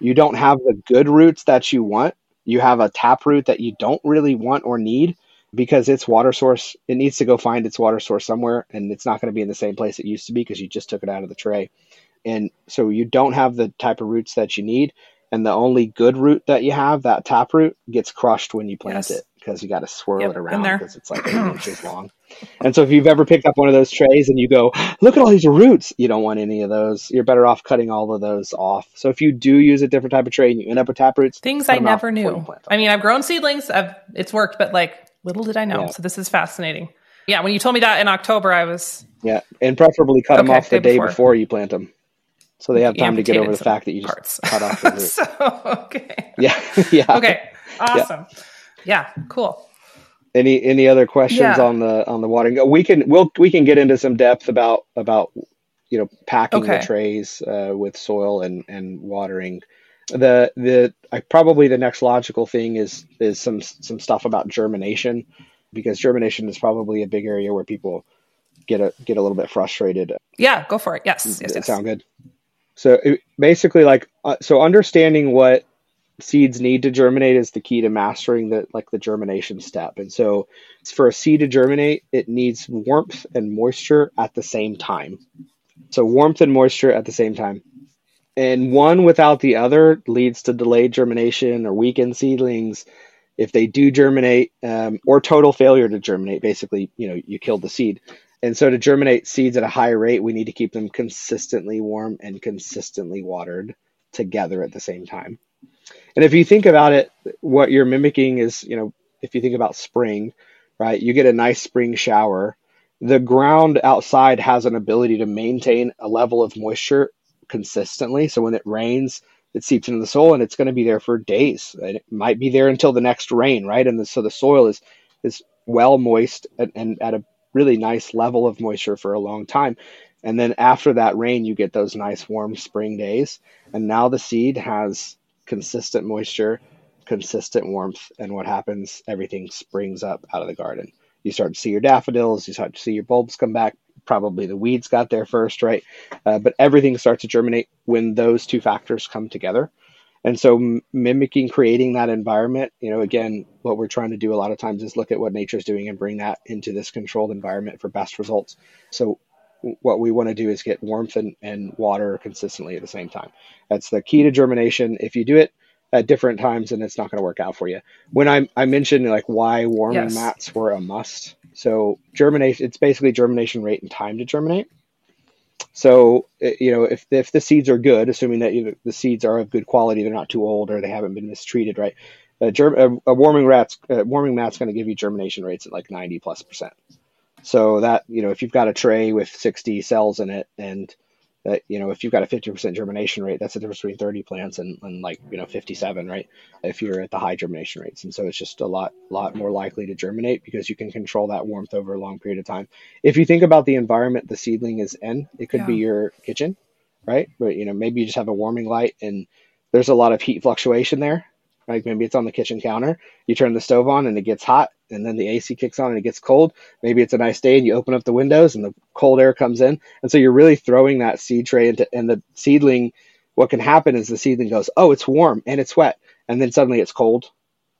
you don't have the good roots that you want you have a taproot that you don't really want or need because its water source. It needs to go find its water source somewhere and it's not going to be in the same place it used to be because you just took it out of the tray. And so you don't have the type of roots that you need and the only good root that you have that taproot gets crushed when you plant yes. it because you got to swirl yep, it around because it's like eight inches long. And so if you've ever picked up one of those trays and you go, look at all these roots, you don't want any of those. You're better off cutting all of those off. So if you do use a different type of tray and you end up with taproots, things I never knew. I mean, I've grown seedlings, I've, it's worked, but like little did I know. Yeah. So this is fascinating. Yeah, when you told me that in October, I was yeah, and preferably cut okay, them off the day before. before you plant them so they have time to get over the fact that you just parts. cut off the root. so, okay. Yeah. yeah. Okay. Awesome. Yeah. Yeah, cool. Any any other questions yeah. on the on the watering? We can we'll we can get into some depth about about you know packing okay. the trays uh, with soil and and watering. The the I, probably the next logical thing is is some some stuff about germination because germination is probably a big area where people get a get a little bit frustrated. Yeah, go for it. Yes, yes, yes. Sound good. So it, basically, like uh, so, understanding what seeds need to germinate is the key to mastering the like the germination step. And so for a seed to germinate, it needs warmth and moisture at the same time. So warmth and moisture at the same time. And one without the other leads to delayed germination or weakened seedlings. If they do germinate, um, or total failure to germinate, basically, you know, you killed the seed. And so to germinate seeds at a high rate, we need to keep them consistently warm and consistently watered together at the same time. And if you think about it, what you're mimicking is, you know, if you think about spring, right, you get a nice spring shower. The ground outside has an ability to maintain a level of moisture consistently. So when it rains, it seeps into the soil and it's going to be there for days. It might be there until the next rain, right? And the, so the soil is is well moist and, and at a really nice level of moisture for a long time. And then after that rain, you get those nice warm spring days. And now the seed has consistent moisture, consistent warmth, and what happens? Everything springs up out of the garden. You start to see your daffodils, you start to see your bulbs come back. Probably the weeds got there first, right? Uh, but everything starts to germinate when those two factors come together. And so, m- mimicking, creating that environment, you know, again, what we're trying to do a lot of times is look at what nature's doing and bring that into this controlled environment for best results. So, what we want to do is get warmth and, and water consistently at the same time. That's the key to germination. If you do it at different times, then it's not going to work out for you. When I, I mentioned like why warming yes. mats were a must. So germination, it's basically germination rate and time to germinate. So eh, you know if if the seeds are good, assuming that you, the seeds are of good quality, they're not too old or they haven't been mistreated, right? A, germ, a, a warming rat's a warming mat's going to give you germination rates at like ninety plus percent. So that, you know, if you've got a tray with 60 cells in it and that you know if you've got a 50% germination rate that's the difference between 30 plants and, and like you know 57 right? If you're at the high germination rates. And so it's just a lot lot more likely to germinate because you can control that warmth over a long period of time. If you think about the environment the seedling is in it could yeah. be your kitchen right? But you know maybe you just have a warming light and there's a lot of heat fluctuation there. Like maybe it's on the kitchen counter. You turn the stove on and it gets hot, and then the AC kicks on and it gets cold. Maybe it's a nice day and you open up the windows and the cold air comes in, and so you're really throwing that seed tray into. And the seedling, what can happen is the seedling goes, oh, it's warm and it's wet, and then suddenly it's cold,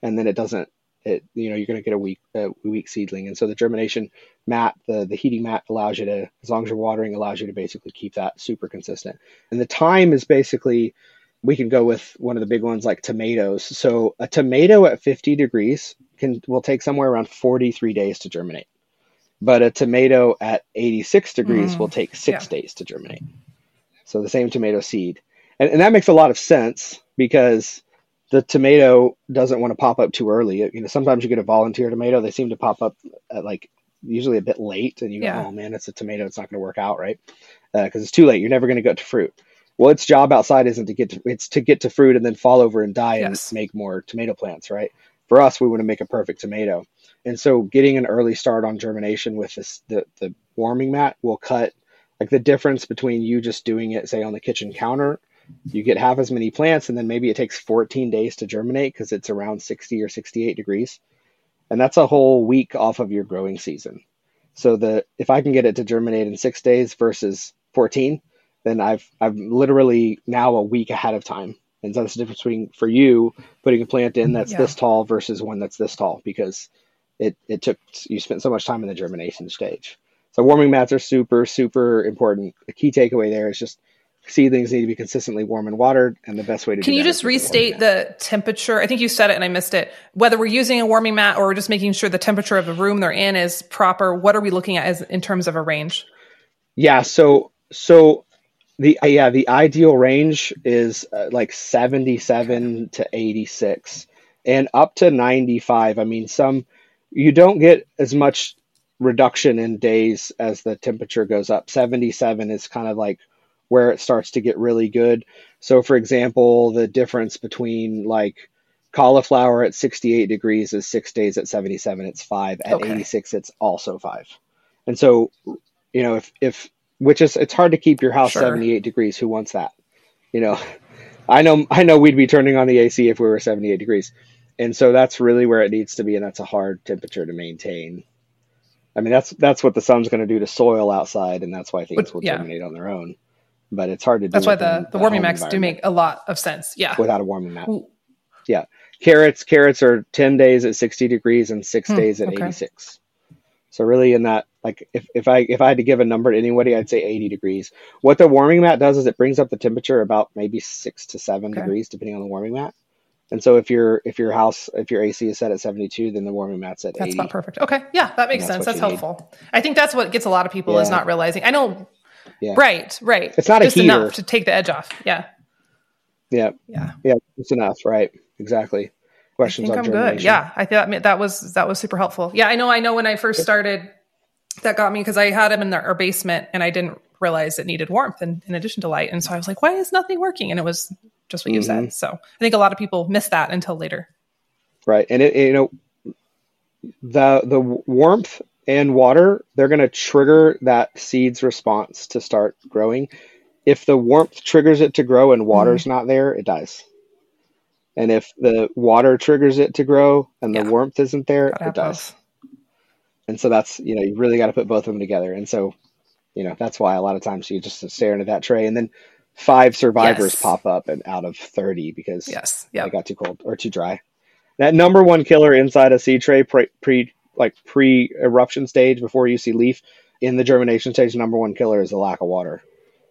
and then it doesn't. It you know you're going to get a weak a weak seedling, and so the germination mat, the the heating mat allows you to, as long as you're watering, allows you to basically keep that super consistent. And the time is basically we can go with one of the big ones like tomatoes. So a tomato at 50 degrees can will take somewhere around 43 days to germinate. But a tomato at 86 degrees mm, will take six yeah. days to germinate. So the same tomato seed. And, and that makes a lot of sense because the tomato doesn't want to pop up too early. You know, sometimes you get a volunteer tomato, they seem to pop up at like usually a bit late, and you yeah. go, "Oh man, it's a tomato. It's not going to work out, right?" Because uh, it's too late. You're never going to get to fruit. Well, its job outside isn't to get to it's to get to fruit and then fall over and die yes. and make more tomato plants, right? For us, we want to make a perfect tomato. And so getting an early start on germination with this the, the warming mat will cut like the difference between you just doing it, say, on the kitchen counter, you get half as many plants, and then maybe it takes 14 days to germinate because it's around 60 or 68 degrees. And that's a whole week off of your growing season. So the if I can get it to germinate in six days versus 14, then I've I've literally now a week ahead of time. And so that's the difference between for you putting a plant in that's yeah. this tall versus one that's this tall because it, it took you spent so much time in the germination stage. So warming mats are super, super important. The key takeaway there is just seedlings need to be consistently warm and watered and the best way to do it. can you just restate the temperature i think you said it and i missed it whether we're using a warming mat or we're just making sure the temperature of the room they're in is proper what are we looking at as in terms of a range yeah so so the uh, yeah, the ideal range is uh, like 77 to 86 and up to 95. I mean, some you don't get as much reduction in days as the temperature goes up. 77 is kind of like where it starts to get really good. So for example, the difference between like cauliflower at 68 degrees is 6 days at 77 it's 5 at okay. 86 it's also 5. And so you know if if which is it's hard to keep your house sure. 78 degrees. Who wants that? You know, I know I know we'd be turning on the AC if we were 78 degrees. And so that's really where it needs to be and that's a hard temperature to maintain. I mean, that's that's what the sun's going to do to soil outside and that's why things will yeah. germinate on their own. But it's hard to do. That's why the the warming mats do make a lot of sense. Yeah. Without a warming mat. Ooh. Yeah. Carrots carrots are 10 days at 60 degrees and 6 hmm, days at okay. 86. So really in that like if, if I if I had to give a number to anybody, I'd say 80 degrees. What the warming mat does is it brings up the temperature about maybe six to seven okay. degrees depending on the warming mat. And so if your if your house if your AC is set at 72, then the warming mat's at that's 80. not perfect. Okay, yeah, that makes sense. That's helpful. Need. I think that's what gets a lot of people yeah. is not realizing. I know, yeah. right, right. It's not just enough to take the edge off. Yeah, yeah, yeah, yeah. It's enough, right? Exactly. Questions I think I'm good. Yeah, I thought that was that was super helpful. Yeah, I know. I know when I first started that got me because I had them in our basement and I didn't realize it needed warmth and in addition to light. And so I was like, why is nothing working? And it was just what you mm-hmm. said. So I think a lot of people miss that until later. Right. And it, you know, the, the warmth and water, they're going to trigger that seed's response to start growing. If the warmth triggers it to grow and water's mm-hmm. not there, it dies. And if the water triggers it to grow and the yeah. warmth isn't there, it. Both. And so that's, you know, you really got to put both of them together. And so, you know, that's why a lot of times you just stare into that tray and then five survivors yes. pop up and out of 30 because yes, yeah, it got too cold or too dry. That number one killer inside a seed tray pre, pre like pre eruption stage before you see leaf in the germination stage, number one killer is the lack of water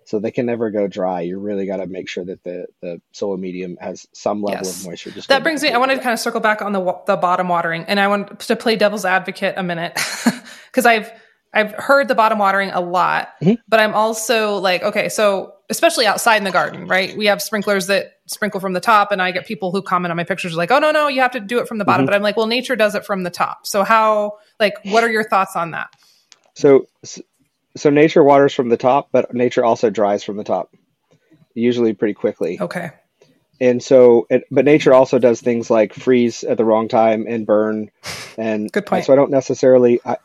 so they can never go dry. You really got to make sure that the the soil medium has some level yes. of moisture. Just that brings me. I wanted to kind of circle back on the the bottom watering, and I want to play devil's advocate a minute because I've I've heard the bottom watering a lot, mm-hmm. but I'm also like, okay, so especially outside in the garden, right? We have sprinklers that sprinkle from the top, and I get people who comment on my pictures like, oh no, no, you have to do it from the bottom. Mm-hmm. But I'm like, well, nature does it from the top. So how, like, what are your thoughts on that? So so nature waters from the top, but nature also dries from the top, usually pretty quickly. Okay. And so, it, but nature also does things like freeze at the wrong time and burn. And Good point. So I don't necessarily. I,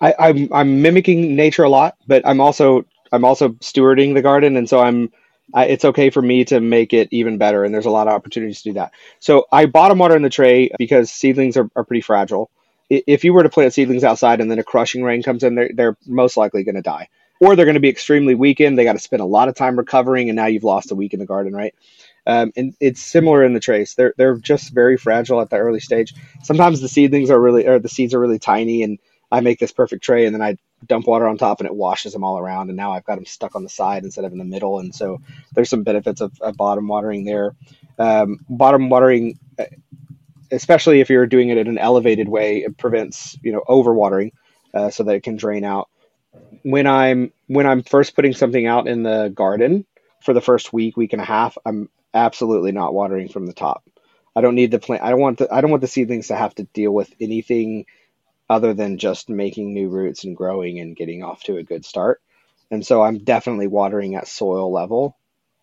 I, I'm I'm mimicking nature a lot, but I'm also I'm also stewarding the garden, and so I'm. I, it's okay for me to make it even better, and there's a lot of opportunities to do that. So I bottom water in the tray because seedlings are, are pretty fragile. If you were to plant seedlings outside and then a crushing rain comes in, they're, they're most likely going to die, or they're going to be extremely weakened. They got to spend a lot of time recovering, and now you've lost a week in the garden, right? Um, and it's similar in the trace. They're they're just very fragile at the early stage. Sometimes the seedlings are really, or the seeds are really tiny, and I make this perfect tray, and then I dump water on top, and it washes them all around. And now I've got them stuck on the side instead of in the middle. And so there's some benefits of, of bottom watering there. Um, bottom watering, uh, especially if you're doing it in an elevated way, it prevents you know overwatering, uh, so that it can drain out. When I'm when I'm first putting something out in the garden for the first week, week and a half, I'm absolutely not watering from the top. I don't need the plant. I don't want the I don't want the seedlings to have to deal with anything other than just making new roots and growing and getting off to a good start. And so I'm definitely watering at soil level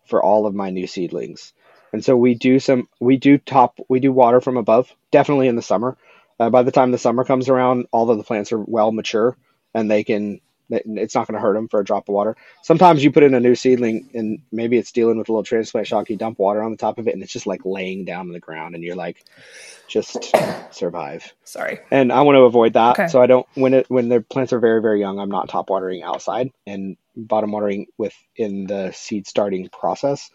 for all of my new seedlings. And so we do some we do top we do water from above definitely in the summer. Uh, by the time the summer comes around, all of the plants are well mature and they can it's not going to hurt them for a drop of water. Sometimes you put in a new seedling and maybe it's dealing with a little transplant shock. You dump water on the top of it and it's just like laying down on the ground and you're like, just survive. Sorry. And I want to avoid that. Okay. So I don't when it when the plants are very very young, I'm not top watering outside and bottom watering within the seed starting process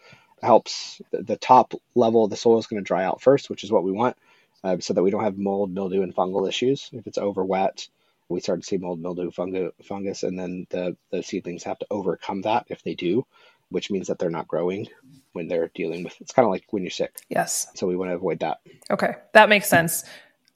helps the, top level of the soil is going to dry out first, which is what we want, uh, so that we don't have mold, mildew, and fungal issues. If it's over wet, we start to see mold, mildew, fungu- fungus, and then the the seedlings have to overcome that if they do, which means that they're not growing when they're dealing with. It's kind of like when you're sick, Yes. so we want to avoid that. Okay. That makes sense.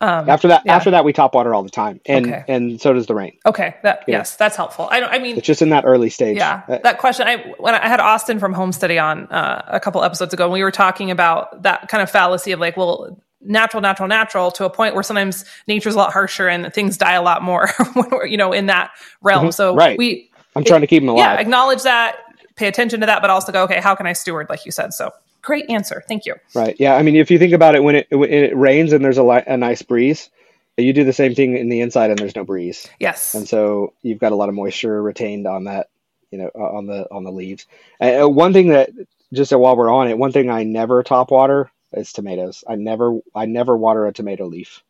Um, After that, yeah. after that, we top water all the time, and Okay. and so does the rain. okay. That Yeah. yes, that's helpful. I don't. I mean, It's just in that early stage. Yeah, Uh, that question. I when I had Austin from Home Study on uh, a couple episodes ago, and we were talking about that kind of fallacy of like, well, natural, natural, natural, to a point where sometimes nature's a lot harsher and things die a lot more when we're you know in that realm. Mhm, So right. we I'm trying to keep them yeah alive. acknowledge that, pay attention to that, but also go, okay, how can I steward like you said? So great answer, thank you. Right. Yeah. I mean, if you think about it, when it when it rains and there's a, li- a nice breeze, you do the same thing in the inside and there's no breeze, Yes, and so you've got a lot of moisture retained on that, you know, on the on the leaves. Uh, one thing that just while we're on it, one thing I never top water is tomatoes. I never I never water a tomato leaf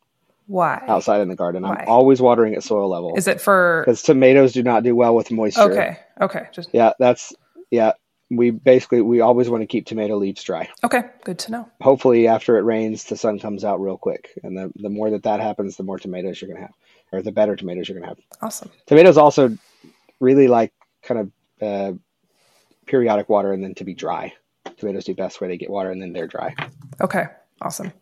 why? outside in the garden. Why? I'm always watering at soil level Is it for? because tomatoes do not do well with moisture. Okay, okay, just Yeah. That's yeah. We basically we always want to keep tomato leaves dry. okay. Good to know. hopefully after it rains the sun comes out real quick and the, the more that that happens the more tomatoes you're going to have or the better tomatoes you're going to have Awesome. tomatoes also really like kind of uh, periodic water and then to be dry tomatoes do best where they get water and then they're dry Okay, awesome.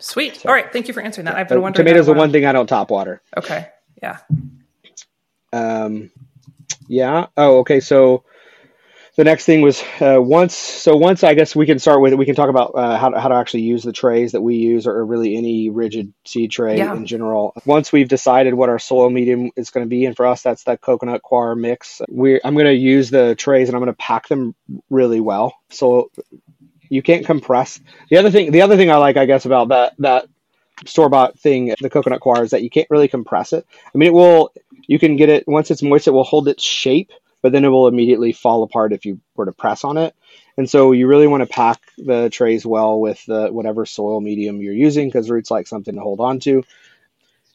Sweet. All right, thank you for answering that. I've been Uh, wondering. tomatoes are one thing i don't top water Okay. Yeah. um, yeah oh okay so the next thing was uh, once so once i guess we can start with it we can talk about uh, how, to, how to actually use the trays that we use or really any rigid seed tray Yeah. in general. Once we've decided what our soil medium is going to be and for us that's that coconut coir mix we i'm going to use the trays and i'm going to pack them really well. So you can't compress. The other thing the other thing i like i guess about that that store bought thing the coconut coir is that you can't really compress it. I mean it will you can get it once it's moist it will hold its shape but then it will immediately fall apart if you were to press on it. And so you really want to pack the trays well with the whatever soil medium you're using because roots like something to hold on to.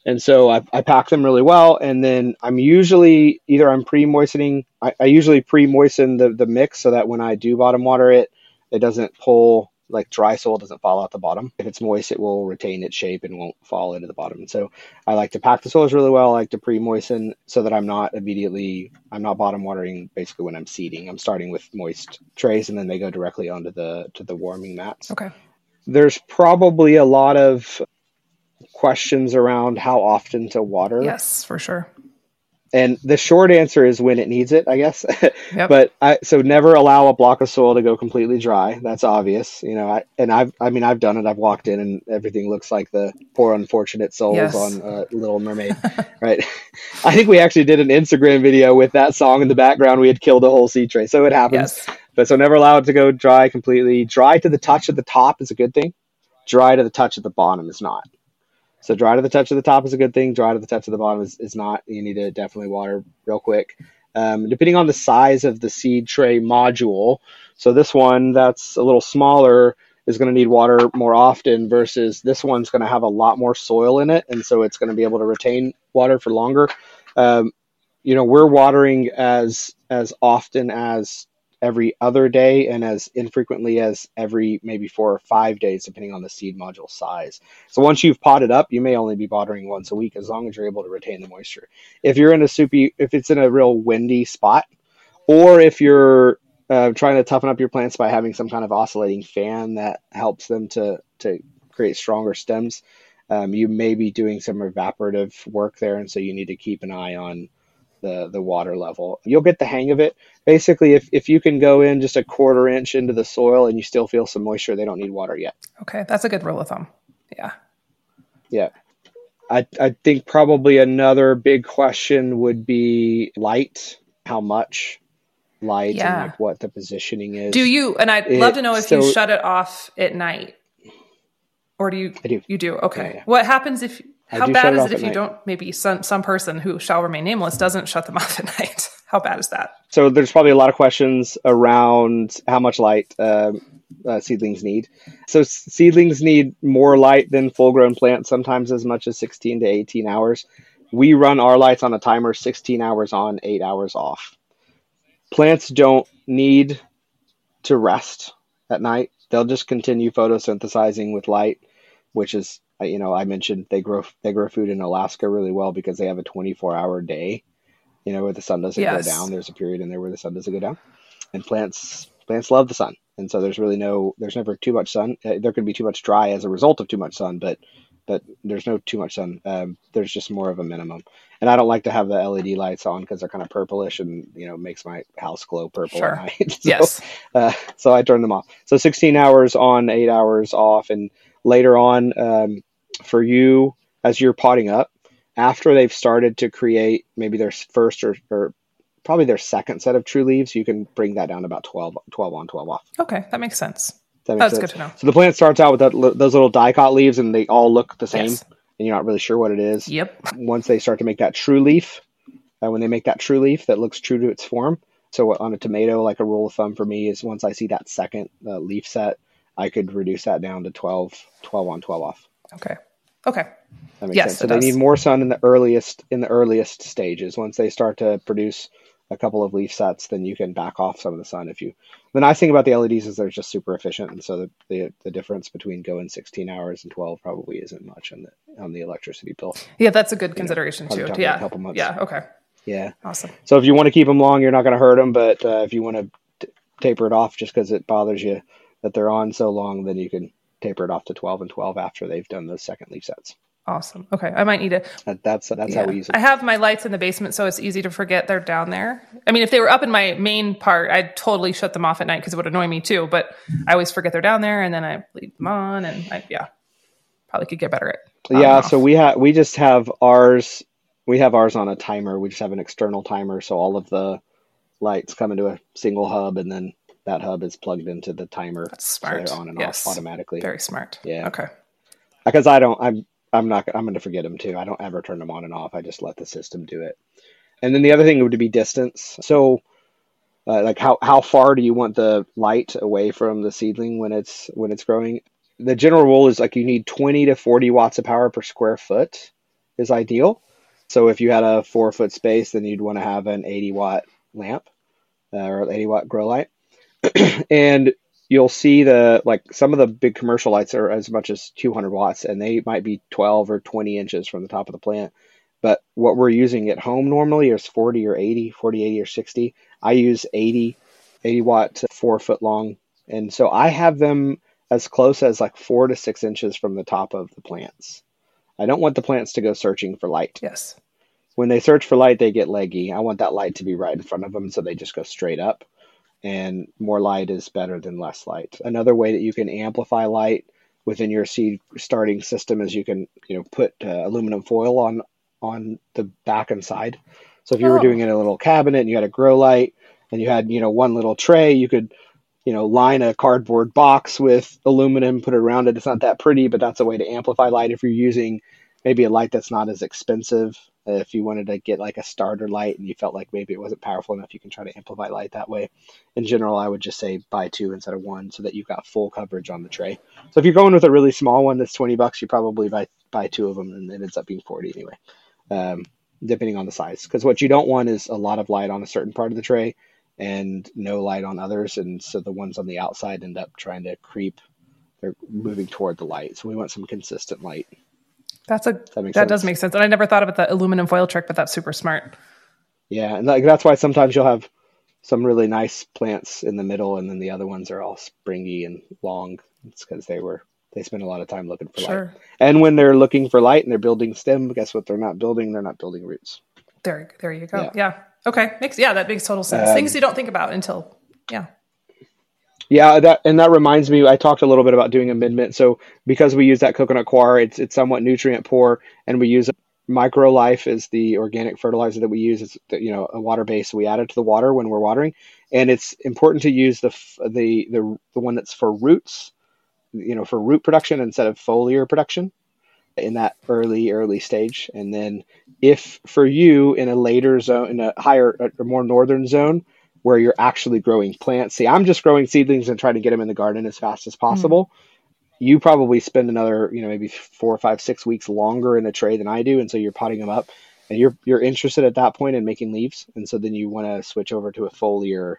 And so I, I pack them really well and then i'm usually either i'm pre-moistening i, I usually pre-moisten the, the mix so that when i do bottom water it it doesn't pull like dry soil doesn't fall out the bottom. If it's moist it will retain its shape and won't fall into the bottom. And so i like to pack the soils really well. I like to pre-moisten so that i'm not immediately i'm not bottom watering basically when i'm seeding. I'm starting with moist trays and then they go directly onto the to the warming mats. Okay. there's probably a lot of questions around how often to water. Yes, for sure. And the short answer is when it needs it, I guess. Yep. but I, so never allow a block of soil to go completely dry. That's obvious, you know. I, and I've, I mean, I've done it. I've walked in and everything looks like the poor unfortunate souls Yes. on uh, Little Mermaid, right? I think we actually did an Instagram video with that song in the background. We had killed a whole seed tray, so it happens. yes. But so never allow it to go dry completely. Dry to the touch at the top is a good thing. Dry to the touch at the bottom is not. So dry to the touch of the top is a good thing. Dry to the touch of the bottom is, is not. You need to definitely water real quick. Um, depending on the size of the seed tray module. So this one that's a little smaller is going to need water more often versus this one's going to have a lot more soil in it, and so it's going to be able to retain water for longer. Um, you know, we're watering as as often as every other day and as infrequently as every maybe four or five days, depending on the seed module size. So once you've potted up, you may only be watering once a week as long as you're able to retain the moisture. If you're in a soupy, if it's in a real windy spot, or if you're uh, trying to toughen up your plants by having some kind of oscillating fan that helps them to to create stronger stems, um, you may be doing some evaporative work there, and so you need to keep an eye on the the water level. You'll get the hang of it. Basically, if if you can go in just a quarter inch into the soil and you still feel some moisture, they don't need water yet. Okay, that's a good rule of thumb. Yeah. Yeah. I, I think probably another big question would be light. How much light Yeah. and like what the positioning is. Do you? And I'd It- love to know if you shut it off at night, or do you? I do. You do. Okay. Yeah, yeah. What happens if? How bad is it if you night. don't? Maybe some some person who shall remain nameless doesn't shut them off at night. How bad is that? So there's probably a lot of questions around how much light um, uh, seedlings need. So seedlings need more light than full-grown plants, sometimes as much as 16 to 18 hours. We run our lights on a timer, 16 hours on, eight hours off. Plants don't need to rest at night. They'll just continue photosynthesizing with light, which is, uh, you know, I mentioned they grow they grow food in Alaska really well because they have a 24-hour day. You know, where the sun doesn't Yes. go down. There's a period in there where the sun doesn't go down, and plants plants love the sun, and so there's really no there's never too much sun. Uh, There could be too much dry as a result of too much sun, but but there's no too much sun. Um, there's just more of a minimum. And I don't like to have the LED lights on because they're kind of purplish and you know makes my house glow purple Sure. at night. So, yes. uh, so I turn them off. So 16 hours on, eight hours off, and later on, um, for you as you're potting up, after they've started to create maybe their first or, or probably their second set of true leaves, you can bring that down to about 12, 12 on, 12 off. Okay, that makes sense. That make That's sense? good to know. So the plant starts out with that, those little dicot leaves, and they all look the same, Yes. and you're not really sure what it is. Yep. Once they start to make that true leaf, uh, when they make that true leaf that looks true to its form. So on a tomato, like a rule of thumb for me is once I see that second uh, leaf set, I could reduce that down to 12, 12 on, 12 off. Okay. Okay. That makes Yes, sense. So they does. need more sun in the earliest in the earliest stages. Once they start to produce a couple of leaf sets, then you can back off some of the sun. If you, the nice thing about the LEDs is they're just super efficient, and so the the, the difference between going 16 hours and 12 probably isn't much on the on the electricity bill. Yeah, that's a good consideration probably too. Yeah. couple months. Yeah. Okay. Yeah. Awesome. So if you want to keep them long, you're not going to hurt them. But uh, if you want to t- taper it off just because it bothers you that they're on so long, then you can taper it off to 12 and 12 after they've done those second leaf sets. Awesome. Okay. I might need to. That, that's that's Yeah. how we use it. I have my lights in the basement, so it's easy to forget they're down there. I mean, if they were up in my main part, I'd totally shut them off at night because it would annoy me too. But I always forget they're down there, and then I leave them on, and I, yeah, probably could get better at. yeah so we have we just have ours we have ours on a timer we just have an external timer so all of the lights come into a single hub and then that hub is plugged into the timer That's smart. they're on and Yes. off automatically very smart. Yeah. Okay. because i don't i'm i'm not i'm going to forget them too i don't ever turn them on and off i just let the system do it and then the other thing would be distance so uh, like how how far do you want the light away from the seedling when it's when it's growing the general rule is like you need 20 to 40 watts of power per square foot is ideal so if you had a four foot space then you'd want to have an 80 watt lamp uh, or 80 watt grow light and you'll see the like some of the big commercial lights are as much as 200 watts and they might be 12 or 20 inches from the top of the plant but what we're using at home normally is 40 or 80 40 80 or 60 i use 80 80 watt four foot long and so i have them as close as like four to six inches from the top of the plants i don't want the plants to go searching for light Yes. when they search for light, they get leggy. I want that light to be right in front of them, so they just go straight up. And more light is better than less light. Another way that you can amplify light within your seed starting system is you can you know put uh, aluminum foil on on the back and side. So if you oh. were doing it in a little cabinet and you had a grow light and you had you know one little tray, you could you know line a cardboard box with aluminum, put it around it. It's not that pretty, but that's a way to amplify light if you're using maybe a light that's not as expensive. If you wanted to get like a starter light and you felt like maybe it wasn't powerful enough, you can try to amplify light that way. In general, I would just say buy two instead of one so that you've got full coverage on the tray. So if you're going with a really small one that's 20 bucks, you probably buy buy two of them and it ends up being 40 anyway, um, depending on the size. Because what you don't want is a lot of light on a certain part of the tray and no light on others. And so the ones on the outside end up trying to creep. They're moving toward the light. So we want some consistent light. That's a that, that does make sense. And I never thought about the aluminum foil trick, but that's super smart. Yeah, and like that's why sometimes you'll have some really nice plants in the middle, and then the other ones are all springy and long. It's because they were they spend a lot of time looking for sure. light. And when they're looking for light and they're building stem, guess what? They're not building. They're not building roots. There, there you go. Yeah. yeah. Okay. Makes yeah, that makes total sense. Um, Things you don't think about until yeah. Yeah, that and that reminds me. I talked a little bit about doing amendment. So because we use that coconut coir, it's it's somewhat nutrient poor, and we use MicroLife is the organic fertilizer that we use. It's you know a water base. We add it to the water when we're watering, and it's important to use the the the the one that's for roots, you know, for root production instead of foliar production in that early early stage. And then if for you in a later zone, in a higher or more northern zone where you're actually growing plants. See, I'm just growing seedlings and trying to get them in the garden as fast as possible. Mm-hmm. You probably spend another, you know, maybe four or five, six weeks longer in a tray than I do, and so you're potting them up, and you're you're interested at that point in making leaves, and so then you want to switch over to a foliar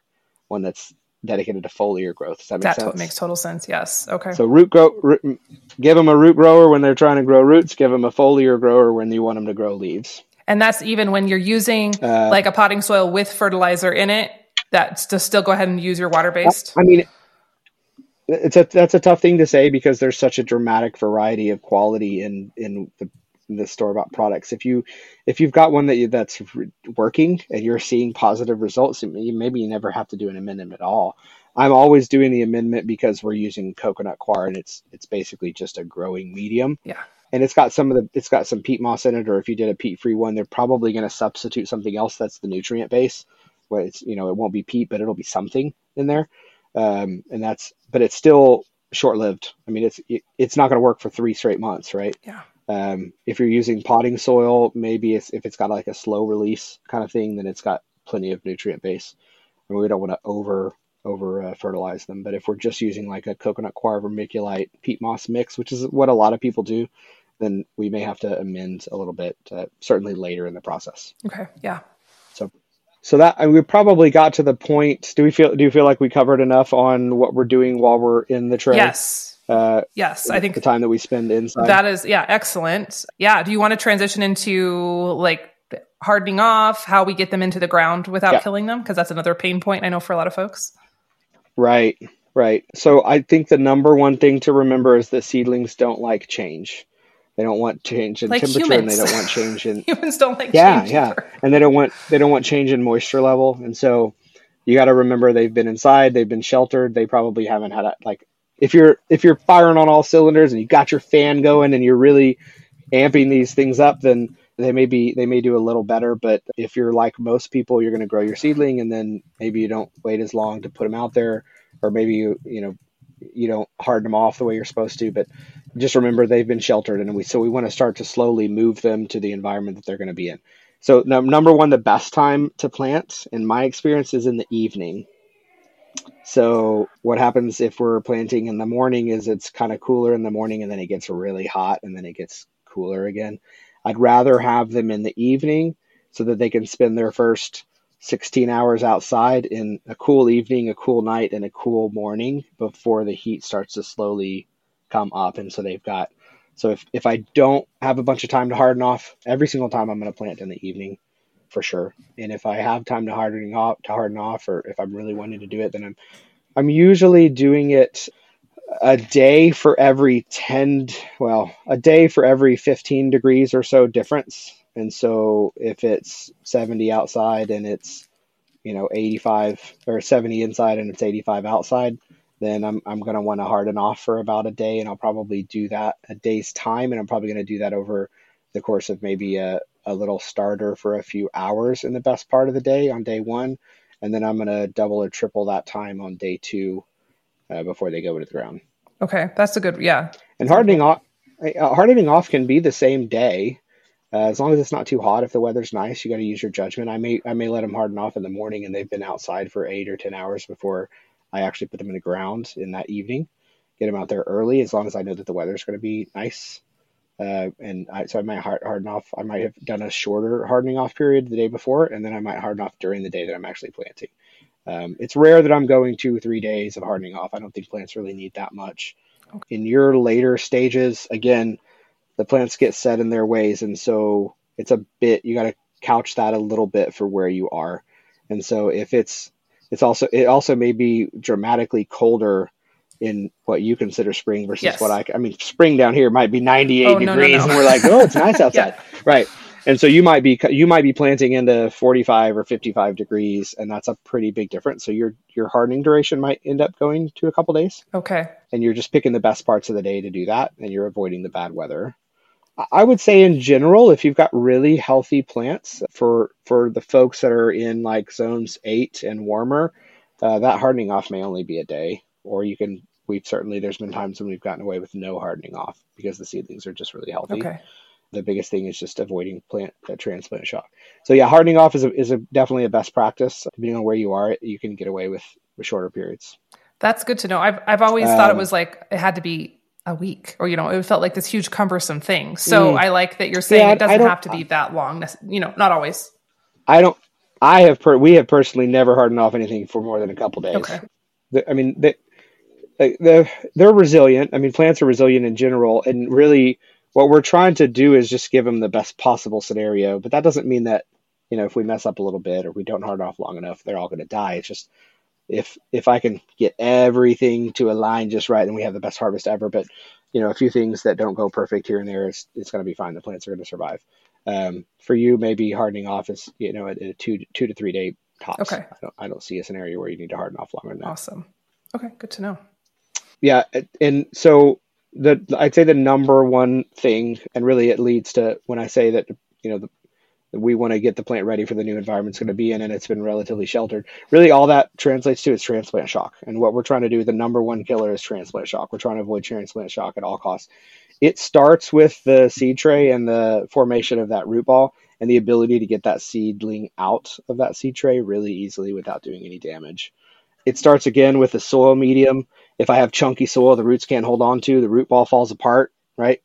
one that's dedicated to foliar growth. Does that make that sense? That makes total sense. Yes. Okay. So root grow, root, give them a root grower when they're trying to grow roots. Give them a foliar grower when you want them to grow leaves. And that's even when you're using uh, like a potting soil with fertilizer in it that to still go ahead and use your water based? I mean, it's a that's a tough thing to say because there's such a dramatic variety of quality in in the the store bought products. If you if you've got one that you, that's working and you're seeing positive results, maybe you never have to do an amendment at all. I'm always doing the amendment because we're using coconut coir and it's it's basically just a growing medium. Yeah. And it's got some of the it's got some peat moss in it, or if you did a peat free one, they're probably going to substitute something else that's the nutrient base where it's you know it won't be peat, but it'll be something in there, um, and that's but it's still short lived. I mean, it's it, it's not going to work for three straight months, right? Yeah. Um, if you're using potting soil, maybe it's, if it's got like a slow release kind of thing, then it's got plenty of nutrient base, and we don't want to over over uh, fertilize them. But if we're just using like a coconut coir vermiculite peat moss mix, which is what a lot of people do, then we may have to amend a little bit, uh, certainly later in the process. Okay. Yeah. So that we probably got to the point. Do we feel? Do you feel like we covered enough on what we're doing while we're in the tray? Yes. Uh, yes, I think the time that we spend inside. That is, yeah, excellent. Yeah. Do you want to transition into like hardening off, how we get them into the ground without yeah. killing them? Because that's another pain point I know for a lot of folks. Right. Right. So I think the number one thing to remember is that seedlings don't like change. They don't want change in like temperature, humans. and they don't want change in humans don't like yeah, yeah, and they don't want they don't want change in moisture level, and so you got to remember they've been inside, they've been sheltered, they probably haven't had a, like if you're if you're firing on all cylinders and you got your fan going and you're really amping these things up, then they may be they may do a little better. But if you're like most people, you're going to grow your seedling, and then maybe you don't wait as long to put them out there, or maybe you you know you don't harden them off the way you're supposed to. But just remember they've been sheltered, and we so we want to start to slowly move them to the environment that they're going to be in. So number one, the best time to plant, in my experience, is in the evening. So what happens if we're planting in the morning is it's kind of cooler in the morning, and then it gets really hot, and then it gets cooler again. I'd rather have them in the evening so that they can spend their first 16 hours outside in a cool evening, a cool night, and a cool morning before the heat starts to slowly come up. And so they've got, so if, if I don't have a bunch of time to harden off, every single time I'm going to plant in the evening for sure. And if I have time to harden off, to harden off, or if I'm really wanting to do it, then I'm, I'm usually doing it a day for every 10, well, a day for every 15 degrees or so difference And so if it's 70 outside and it's, you know, 85 or 70 inside and it's 85 outside, then I'm, I'm going to want to harden off for about a day. And I'll probably do that a day's time. And I'm probably going to do that over the course of maybe a, a little starter for a few hours in the best part of the day on day one. And then I'm going to double or triple that time on day two uh, before they go into the ground. Okay. That's a good, yeah. And hardening off, uh, hardening off can be the same day. Uh, as long as it's not too hot, if the weather's nice, you got to use your judgment. I may I may let them harden off in the morning, and they've been outside for eight or ten hours before I actually put them in the ground in that evening. Get them out there early, as long as I know that the weather's going to be nice. Uh, and I, so I might harden off. I might have done a shorter hardening off period the day before, and then I might harden off during the day that I'm actually planting. Um, it's rare that I'm going two or three days of hardening off. I don't think plants really need that much. Okay. In your later stages, again, the plants get set in their ways, and so it's a bit you got to couch that a little bit for where you are. And so if it's it's also it also may be dramatically colder in what you consider spring versus yes. what I I mean spring down here might be 98 oh, degrees no, no, no. and we're like oh it's nice outside yeah. right and so you might be you might be planting into 45 or 55 degrees and that's a pretty big difference so your your hardening duration might end up going to a couple days okay and you're just picking the best parts of the day to do that and you're avoiding the bad weather i would say in general if you've got really healthy plants for for the folks that are in like zones 8 and warmer uh, that hardening off may only be a day or you can we've certainly there's been times when we've gotten away with no hardening off because the seedlings are just really healthy okay the biggest thing is just avoiding plant uh, transplant shock. So yeah, hardening off is a, is a, definitely a best practice. Depending on where you are, you can get away with, with shorter periods. That's good to know. I've I've always um, thought it um, was like it had to be a week, or you know, it felt like this huge cumbersome thing. So mm, I like that you're saying yeah, it doesn't have to be that long. You know, not always. I don't. I have per, we have personally never hardened off anything for more than a couple days. Okay. The, I mean, they, they're, they're resilient. I mean, plants are resilient in general, and really what we're trying to do is just give them the best possible scenario. But that doesn't mean that, you know, if we mess up a little bit or we don't hard off long enough, they're all going to die. It's just if if I can get everything to align just right, then we have the best harvest ever. But you know, a few things that don't go perfect here and there, it's, it's going to be fine. The plants are going to survive. Um, for you, maybe hardening off is you know a, a two two to three day tops. Okay. I don't, I don't see a scenario where you need to harden off longer than that. Awesome. Okay, good to know. Yeah, and so the I'd say the number one thing, and really it leads to when I say that you know the, we want to get the plant ready for the new environment it's going to be in, and it's been relatively sheltered. Really, all that translates to is transplant shock, and what we're trying to do, the number one killer is transplant shock. We're trying to avoid transplant shock at all costs. It starts with the seed tray and the formation of that root ball, and the ability to get that seedling out of that seed tray really easily without doing any damage. It starts again with the soil medium if I have chunky soil the roots can't hold on to, the root ball falls apart, right?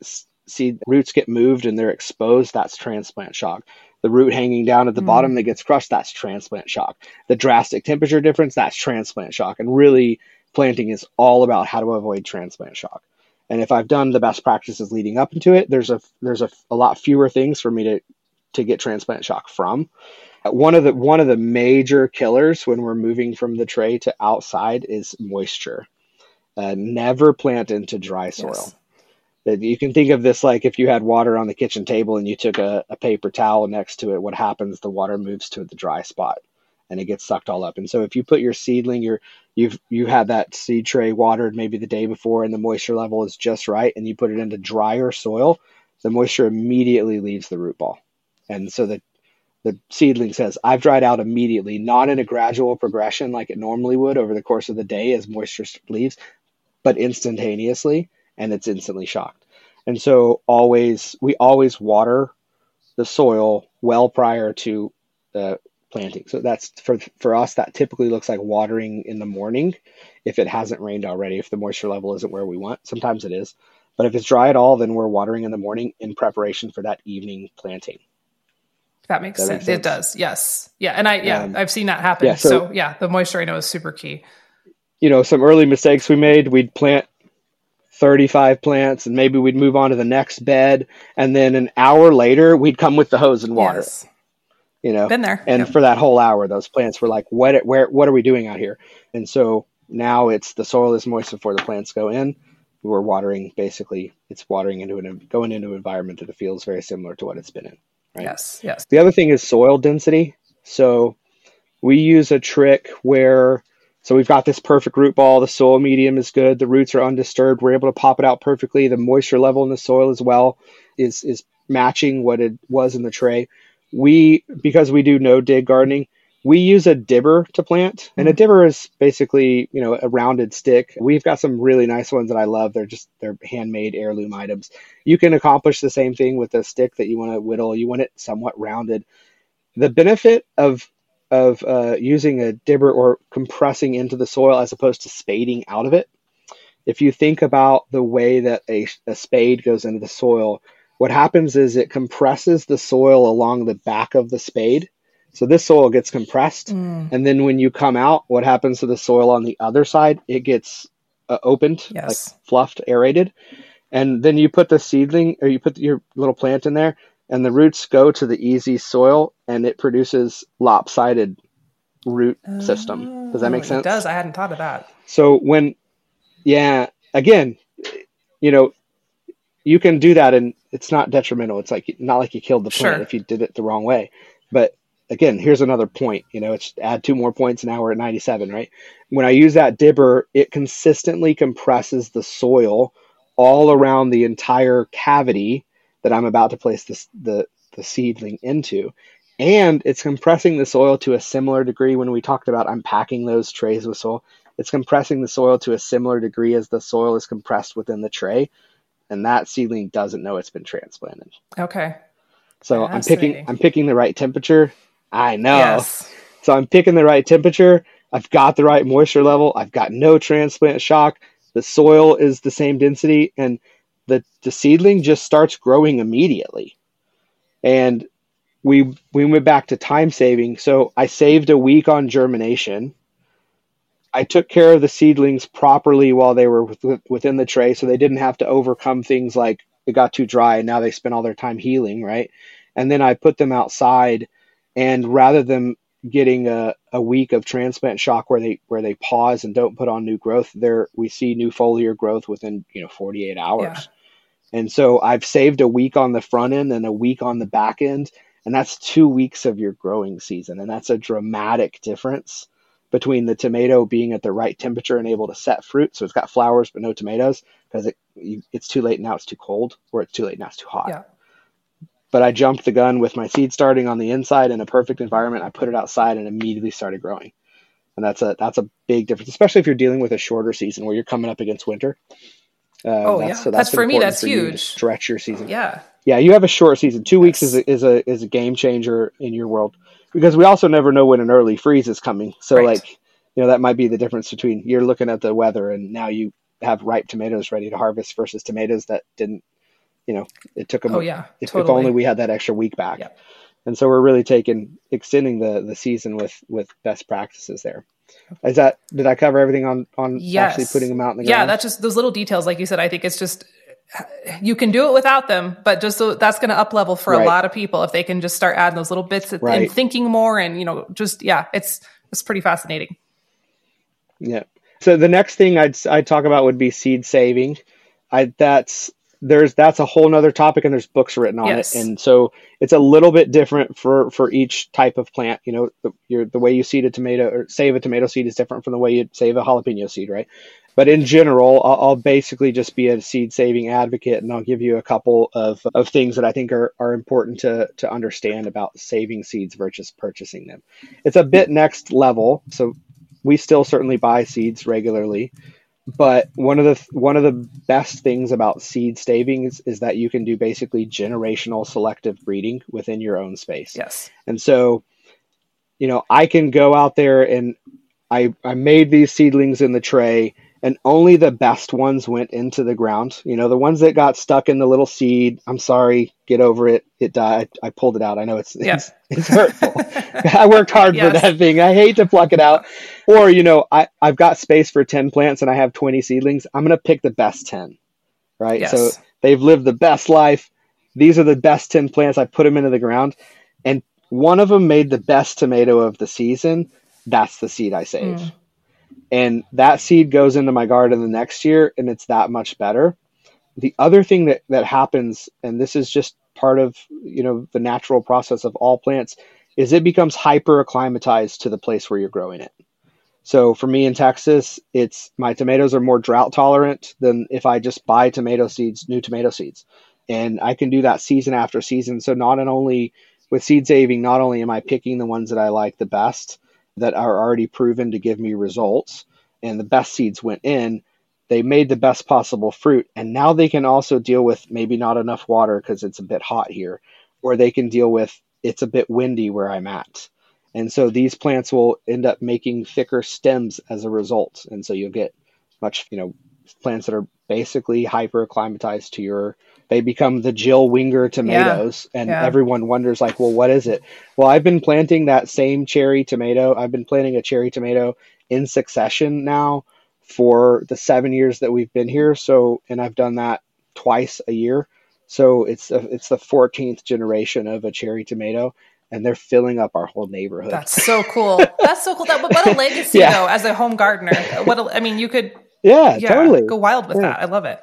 Seed roots get moved and they're exposed, that's transplant shock. The root hanging down at the mm. bottom that gets crushed, that's transplant shock. The drastic temperature difference, that's transplant shock. And really, planting is all about how to avoid transplant shock. And if I've done the best practices leading up into it, there's a there's a, a lot fewer things for me to to get transplant shock from. One of the one of the major killers when we're moving from the tray to outside is moisture. Uh, never plant into dry soil. Yes. You can think of this like if you had water on the kitchen table and you took a, a paper towel next to it, what happens? The water moves to the dry spot and it gets sucked all up. And so if you put your seedling, your you've you had that seed tray watered maybe the day before and the moisture level is just right, and you put it into drier soil, the moisture immediately leaves the root ball. And so the the seedling says, I've dried out immediately, not in a gradual progression like it normally would over the course of the day as moisture leaves, but instantaneously, and it's instantly shocked. And so always we always water the soil well prior to the planting. So that's for for us that typically looks like watering in the morning if it hasn't rained already, if the moisture level isn't where we want. Sometimes it is. But if it's dry at all, then we're watering in the morning in preparation for that evening planting. That makes, that sense. makes sense. It does. Yes. Yeah. And I, yeah, um, I've seen that happen. Yeah, so, so, yeah, the moisture I know is super key you know, some early mistakes we made, we'd plant 35 plants and maybe we'd move on to the next bed. And then an hour later, we'd come with the hose and water. Yes. You know, been there. And yep. for that whole hour, those plants were like, what, where, what are we doing out here? And so now it's the soil is moist before the plants go in. We're watering basically, it's watering into an, going into an environment that feels very similar to what it's been in. right? Yes, yes. The other thing is soil density. So we use a trick where so we've got this perfect root ball. The soil medium is good. The roots are undisturbed. We're able to pop it out perfectly. The moisture level in the soil as well is is matching what it was in the tray. We because we do no dig gardening, we use a dibber to plant, and a Mm-hmm. dibber is basically you know a rounded stick. We've got some really nice ones that I love. They're just they're handmade heirloom items. You can accomplish the same thing with a stick that you want to whittle. You want it somewhat rounded. The benefit of of uh, using a dibber or compressing into the soil as opposed to spading out of it. If you think about the way that a, a spade goes into the soil, what happens is it compresses the soil along the back of the spade. So this soil gets compressed. Mm, And then when you come out, what happens to the soil on the other side? It gets uh, opened, like fluffed, aerated. And then you put the seedling or you put your little plant in there, and the roots go to the easy soil and it produces lopsided root system. Does that make Oh, sense? It does. I hadn't thought of that. So when, yeah, again, you know, you can do that and it's not detrimental. It's like not like you killed the plant Sure. if you did it the wrong way. But again, here's another point. You know, it's add two more points and now we're at 97, right? When I use that dibber, it consistently compresses the soil all around the entire cavity that I'm about to place this the the seedling into. And it's compressing the soil to a similar degree when we talked about unpacking those trays with soil. It's compressing the soil to a similar degree as the soil is compressed within the tray. And that seedling doesn't know it's been transplanted. Okay. So I'm picking I'm picking the right temperature. I know. Yes. So I'm picking the right temperature. I've got the right moisture level. I've got no transplant shock. The soil is the same density, and the, the seedling just starts growing immediately. And we we went back to time saving. So I saved a week on germination. I took care of the seedlings properly while they were with, within the tray, so they didn't have to overcome things like it got too dry and now they spend all their time healing, right? And then I put them outside, and rather than getting a, a week of transplant shock where they where they pause and don't put on new growth, there we see new foliar growth within you know 48 hours. Yeah. And so I've saved a week on the front end and a week on the back end, and that's two weeks of your growing season, and that's a dramatic difference between the tomato being at the right temperature and able to set fruit. So it's got flowers but no tomatoes because it it's too late now it's too cold, or it's too late now it's too hot Yeah. but I jumped the gun with my seed starting on the inside in a perfect environment. I put it outside and immediately started growing. And that's a that's a big difference, especially if you're dealing with a shorter season where you're coming up against winter. Uh, Oh, yeah. so That's- for me, that's for huge. Stretch your season. Yeah. Yeah, you have a short season. Two weeks is a, is a is a game changer in your world because we also never know when an early freeze is coming. So Right. like, you know, that might be the difference between you're looking at the weather and now you have ripe tomatoes ready to harvest versus tomatoes that didn't. You know, it took them. Oh yeah. if, if only we had that extra week back. Yeah. And so we're really taking extending the the season with with best practices there. Is that did I cover everything on on Yes. actually putting them out in the yeah, that's just those little details, like you said. I think it's just you can do it without them, but just so that's going to up level for Right. a lot of people if they can just start adding those little bits and- Right. and thinking more, and you know, just yeah, it's it's pretty fascinating. Yeah. So the next thing I'd I'd talk about would be seed saving. I that's there's that's a whole nother topic and there's books written on Yes. it and so it's a little bit different for for each type of plant. You know the, your, the way you seed a tomato or save a tomato seed is different from the way you save a jalapeno seed right? But in general I'll, I'll basically just be a seed saving advocate and i'll give you a couple of, of things that i think are, are important to to understand about saving seeds versus purchasing them. It's a bit next level. So we still certainly buy seeds regularly but one of the one of the best things about seed saving is, is that you can do basically generational selective breeding within your own space Yes. and so you know i can go out there and i i made these seedlings in the tray and only the best ones went into the ground. You know the ones that got stuck in the little seed i'm sorry get over it it died. I pulled it out. I know it's it's, it's hurtful. I worked hard for that thing. I hate to pluck it out. Or you know I, i've got space for 10 plants and i have 20 seedlings. I'm going to pick the best 10 right? Yes. so they've lived the best life. These are the best 10 plants. I put them into the ground. And one of them made the best tomato of the season. That's the seed i saved Mm. And that seed goes into my garden the next year and it's that much better the other thing that that happens and this is just part of you know the natural process of all plants is it becomes hyper acclimatized to the place where you're growing it. So for me in Texas, it's my tomatoes are more drought tolerant than if I just buy tomato seeds, new tomato seeds. And I can do that season after season. So not only with seed saving, not only am I picking the ones that I like the best that are already proven to give me results and the best seeds went in, they made the best possible fruit. And now they can also deal with maybe not enough water because it's a bit hot here, or they can deal with it's a bit windy where I'm at. And so these plants will end up making thicker stems as a result. And so you'll get much, you know, plants that are basically hyper acclimatized to your they become the Jill Winger tomatoes yeah. and yeah. everyone wonders like, well, what is it? Well, I've been planting that same cherry tomato. I've been planting a cherry tomato in succession now for the 7 years that we've been here. So, and I've done that twice a year. So it's a, it's the 14th generation of a cherry tomato and they're filling up our whole neighborhood. That's so cool. That's so cool. That what a legacy yeah. though as a home gardener. What a, I mean, you could yeah, yeah totally go wild with yeah. that. I love it.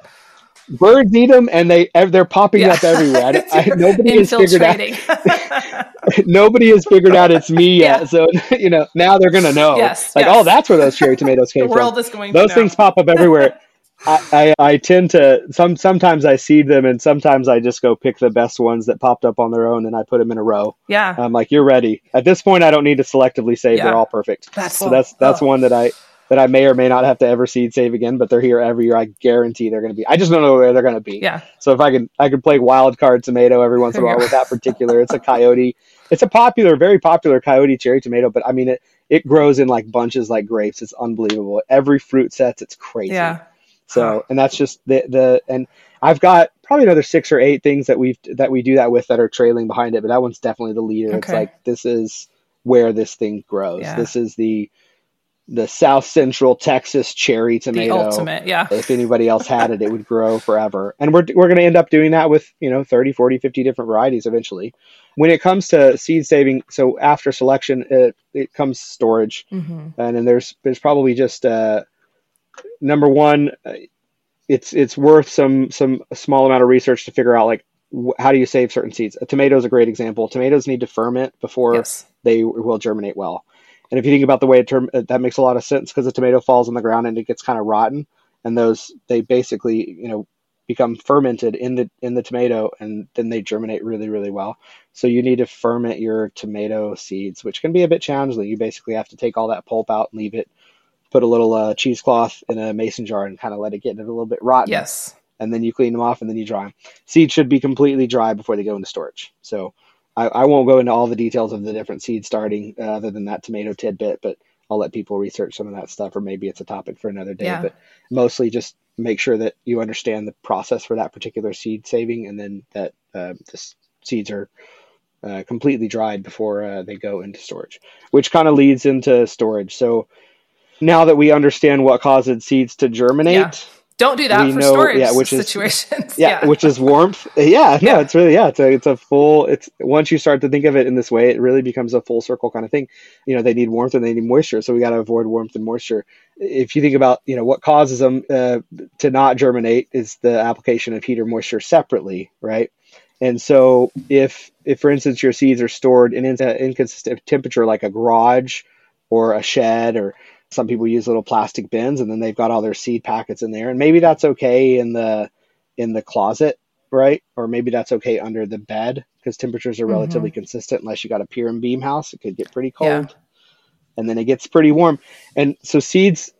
Birds eat them, and they they're popping yeah. up everywhere. I, I, nobody has figured out. nobody has figured out it's me yet. So you know now they're gonna know. Yes, like yes. oh, that's where those cherry tomatoes came the world from. Is going those things pop up everywhere. I, I, I, tend to some sometimes I seed them and sometimes I just go pick the best ones that popped up on their own and I put them in a row. Yeah, I'm like you're ready. At this point, I don't need to selectively save; yeah. they're all perfect. That's so that's that's oh. one that I that I may or may not have to ever seed save again, but they're here every year. I guarantee they're going to be. I just don't know where they're going to be. Yeah. So if I can, I can play wild card tomato every once in a while with that particular. It's a coyote. It's a popular, very popular coyote cherry tomato, but I mean it. It grows in like bunches like grapes. It's unbelievable. Every fruit sets. It's crazy. Yeah. So and that's just the the and I've got probably another six or eight things that we've that we do that with that are trailing behind it, but that one's definitely the leader. Okay. It's like this is where this thing grows. Yeah. This is the the South Central Texas cherry tomato. The ultimate, yeah. If anybody else had it, it would grow forever. And we're, we're going to end up doing that with, you know, 30, 40, 50 different varieties eventually. When it comes to seed saving, so after selection, it, it comes storage. Mm-hmm. And then there's, there's probably just, uh, number one, uh, it's, it's worth some, some small amount of research to figure out like, how do you save certain seeds? A tomato is a great example. Tomatoes need to ferment before yes. they will germinate well and if you think about the way it term, that makes a lot of sense because the tomato falls on the ground and it gets kind of rotten, and those they basically you know become fermented in the in the tomato, and then they germinate really really well. So you need to ferment your tomato seeds, which can be a bit challenging. You basically have to take all that pulp out and leave it, put a little uh, cheesecloth in a mason jar and kind of let it get a little bit rotten. Yes. And then you clean them off and then you dry them. Seeds should be completely dry before they go into storage. So I, I won't go into all the details of the different seed starting, uh, other than that tomato tidbit, but I'll let people research some of that stuff, or maybe it's a topic for another day. Yeah. But mostly just make sure that you understand the process for that particular seed saving, and then that uh, the seeds are uh, completely dried before uh, they go into storage, which kind of leads into storage. So now that we understand what causes seeds to germinate, yeah. Don't do that we for know, storage yeah, which situations. Is, yeah, yeah, which is warmth. Yeah, no, it's really yeah, it's a it's a full. It's once you start to think of it in this way, it really becomes a full circle kind of thing. You know, they need warmth and they need moisture, so we got to avoid warmth and moisture. If you think about you know what causes them uh, to not germinate is the application of heat or moisture separately, right? And so if if for instance your seeds are stored in an inconsistent temperature like a garage or a shed or some people use little plastic bins and then they've got all their seed packets in there. And maybe that's okay in the in the closet right? Or maybe that's okay under the bed because temperatures are relatively mm-hmm. consistent unless you got a pier and beam house. It could get pretty cold. Yeah. and then it gets pretty warm. And so seeds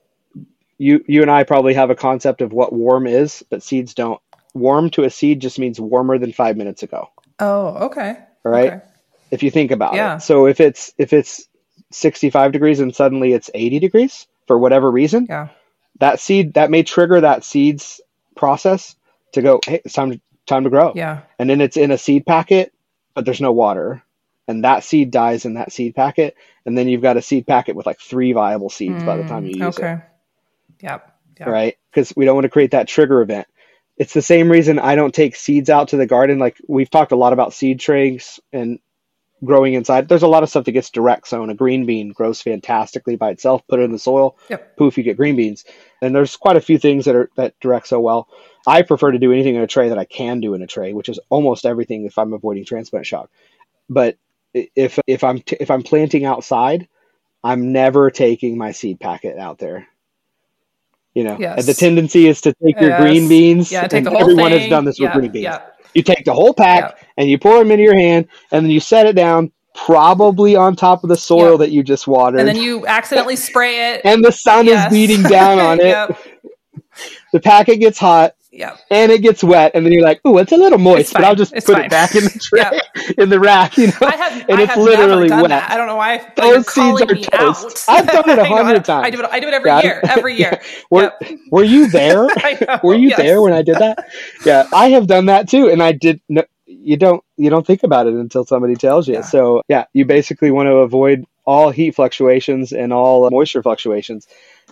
you you and i probably have a concept of what warm is but seeds don't warm to a seed just means warmer than five minutes ago. Oh okay. All right? Okay. if you think about yeah. it so if it's if it's 65 degrees and suddenly it's 80 degrees for whatever reason, yeah. that seed that may trigger that seed's process to go, hey, it's time to time to grow. Yeah. And then it's in a seed packet, but there's no water. And that seed dies in that seed packet. And then you've got a seed packet with like three viable seeds mm, by the time you use okay. it. Okay. Yep. yep. Right? Because we don't want to create that trigger event. It's the same reason I don't take seeds out to the garden. Like we've talked a lot about seed trays and growing inside. There's a lot of stuff that gets direct sown. A green bean grows fantastically by itself. Put it in the soil, Yep. poof, you get green beans. And there's quite a few things that are that direct so well. I prefer to do anything in a tray that I can do in a tray, which is almost everything if I'm avoiding transplant shock. But if if I'm t- if I'm planting outside, I'm never taking my seed packet out there. You know, Yes. and the tendency is to take your green beans. Yeah, take and the whole everyone thing. has done this with Yeah, green beans. Yeah. You take the whole pack Yeah. and you pour them into your hand, and then you set it down, probably on top of the soil that you just watered. And then you accidentally spray it. and the sun Yes. is beating down on it. Yep. The packet gets hot Yep. and it gets wet, and then you're like, "Ooh, it's a little moist," but. I'll just It's put fine. it back in the tray, in the rack, you know. I have, and I it's literally never done wet. that. I don't know why. Those seeds are toast. out. I've done it a hundred times. I do it. I do it every Yeah, year. Every year. Were, Yep. were you there? Were you yes. there when I did that? Yeah, I have done that too, and I did. No, you don't you don't think about it until somebody tells you. Yeah. So yeah, you basically want to avoid all heat fluctuations and all moisture fluctuations.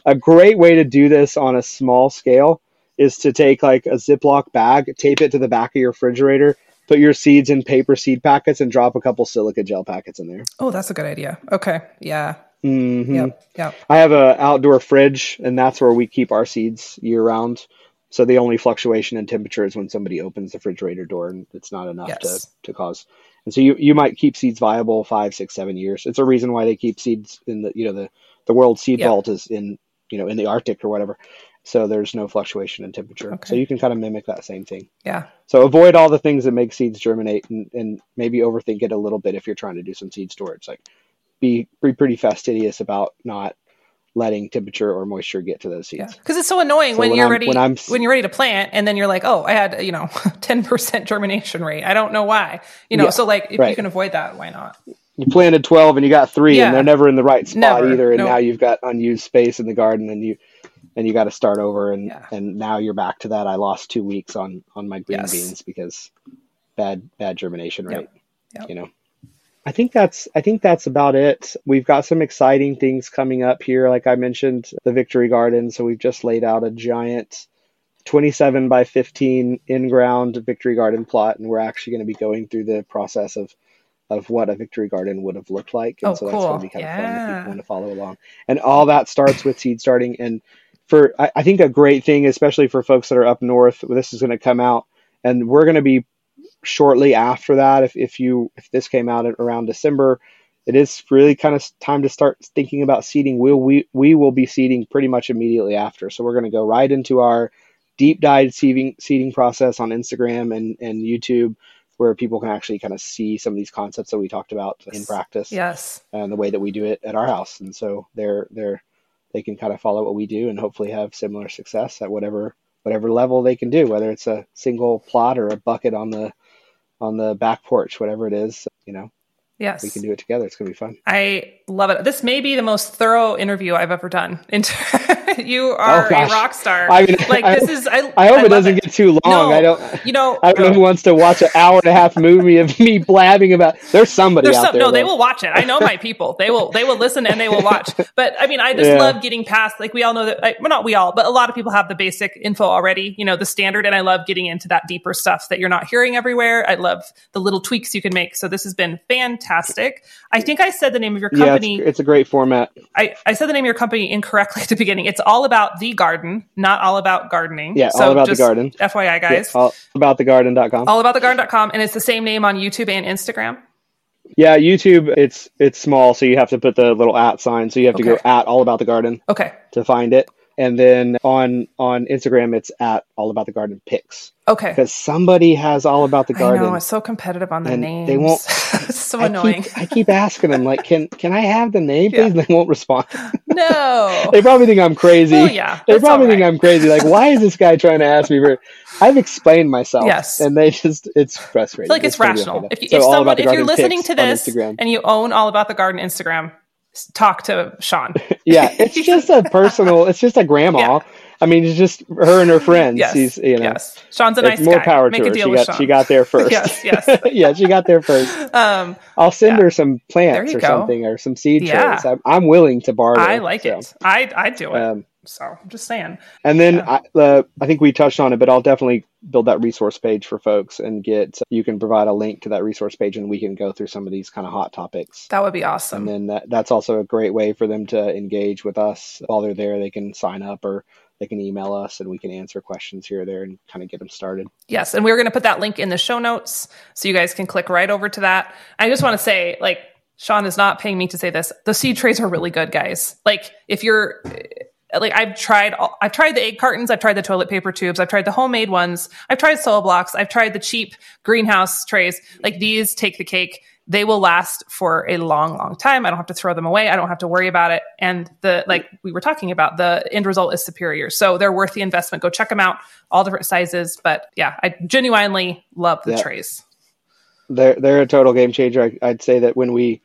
A great way to do this on a small scale is to take like a Ziploc bag, tape it to the back of your refrigerator, put your seeds in paper seed packets, and drop a couple silica gel packets in there. Oh, that's a good idea. Okay. Yeah. hmm Yep. Yep. I have an outdoor fridge, and that's where we keep our seeds year round. So the only fluctuation in temperature is when somebody opens the refrigerator door, and it's not enough Yes. to, to cause. And so you, you might keep seeds viable five, six, seven years. It's a reason why they keep seeds in the you know the the world seed Yeah. vault is in you know in the Arctic or whatever. So there's no fluctuation in temperature. So you can kind of mimic that same thing. Yeah. So avoid all the things that make seeds germinate, and, and maybe overthink it a little bit if you're trying to do some seed storage. Like be be pretty fastidious about not letting temperature or moisture get to those seeds. Because it's so annoying So when when you're I'm- ready when I'm- when you're ready to plant and then you're like, oh, I had, you know, 10% germination rate. I don't know why. You know, Yeah, so like if you can avoid that, why not? You planted 12 and you got three, Yeah. and they're never in the right spot Never. either. And No. now you've got unused space in the garden, and you and you got to start over. And Yeah. and now you're back to that. I lost two weeks on on my green Yes. beans because bad bad germination Yep. rate. Yep. You know. I think that's I think that's about it. We've got some exciting things coming up here. Like I mentioned, the Victory Garden. So we've just laid out a giant 27 by 15 in-ground Victory Garden plot, and we're actually going to be going through the process of of what a Victory Garden would have looked like. And Oh, so that's cool. going to be kind of fun if Yeah. people want to follow along. And all that starts with seed starting. And for I, I think a great thing, especially for folks that are up north, this is going to come out, and we're going to be shortly after that. If if you if this came out at around December, it is really kind of time to start thinking about seeding. We'll, we we will be seeding pretty much immediately after. So we're going to go right into our deep dive seeding seeding process on Instagram and and YouTube, where people can actually kind of see some of these concepts that we talked about in practice Yes. and the way that we do it at our house. And so they're they're they can kind of follow what we do and hopefully have similar success at whatever whatever level they can do, whether it's a single plot or a bucket on the on the back porch, whatever it is, you know, Yes. we can do it together. It's gonna be fun. I love it. This may be the most thorough interview I've ever done. you oh, are Oh, a rock star. I mean, like I- this is. I, I hope it doesn't get too long. No, I don't You know, I don't know who wants to watch an hour and a half movie of me blabbing about. There's somebody There's out some, there. no, they will watch it. I know my people. They will. They will listen and they will watch. But I mean, I just Yeah. love getting past. Like we all know that. Like, well, not we all, but a lot of people have the basic info already. You know, the standard. And I love getting into that deeper stuff that you're not hearing everywhere. I love the little tweaks you can make. So this has been fantastic. I think I said the name of your company. Yeah, it's, it's a great format. I, I said the name of your company incorrectly at the beginning. It's all about the garden, not all about gardening. Yeah, so all about the garden. FYI, guys. Yeah, all aboutthegarden.com. all about the garden.com. And it's the same name on YouTube and Instagram. Yeah, YouTube. It's it's small, so you have to put the little at sign. So you have to go at all about the garden Okay. to find it. And then on on Instagram, it's at all about the garden pics Okay. because somebody has all about the Garden. I know it's so competitive on the name. they won't- it's so I annoying. Keep, I keep asking them like, can can I have the name, please? Yeah. And they won't respond. no. they probably think I'm crazy. Well, yeah, They probably all think. I'm crazy. Like, why is this guy trying to ask me for? I've explained myself. Yes. And they just it's frustrating. like it's, gonna rational. If, you, if So All someone, if you're listening to this and you own All About the Garden Instagram, talk to Shawn. Yeah, it's just a personal. It's just a grandma. Yeah. I mean, it's just her and her friends. Yes. She's you know, yes. Shawn's a nice more guy. power Make to a her. deal She with got Shawn. she got there first. Yes, yes. yeah, she got there first. um, I'll send Yeah. her some plants or go. something or some seed Yeah. trays. I'm, I'm willing to borrow. I like so, it. I I do it. Um, So I'm just saying. And then yeah. I, uh, I think we touched on it, but I'll definitely build that resource page for folks and get you can provide a link to that resource page and we can go through some of these kind of hot topics. That would be awesome. And then that, that's also a great way for them to engage with us while they're there. They can sign up or they can email us and we can answer questions here or there and kind of get them started. Yes. And we're going to put that link in the show notes so you guys can click right over to that. I just want to say, like, Shawn is not paying me to say this. The seed trays are really good, guys. Like, if you're like I've tried I've tried the egg cartons, I've tried the toilet paper tubes, I've tried the homemade ones, I've tried soil blocks, I've tried the cheap greenhouse trays. Like these take the cake. They will last for a long, long time. I don't have to throw them away. I don't have to worry about it. And the like we were talking about, the end result is superior. So they're worth the investment. Go check them out, all different sizes. But yeah, I genuinely love the yeah. trays. They're they're a total game changer. I, I'd say that when we,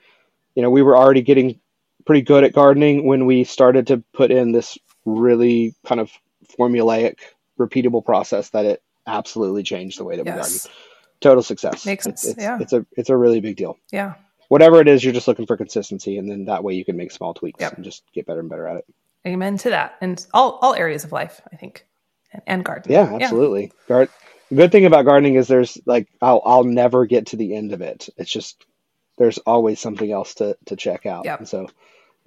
you know, we were already getting pretty good at gardening when we started to put in this really kind of formulaic, repeatable process that it absolutely changed the way that yes. we garden. Total success. Makes sense. It's, yeah. It's a it's a really big deal. Yeah. Whatever it is, you're just looking for consistency, and then that way you can make small tweaks yep. and just get better and better at it. Amen to that, and all all areas of life, I think, and, and gardening. Yeah, absolutely. Yeah. Gard- good thing about gardening is there's like I'll I'll never get to the end of it. It's just there's always something else to to check out. Yeah. So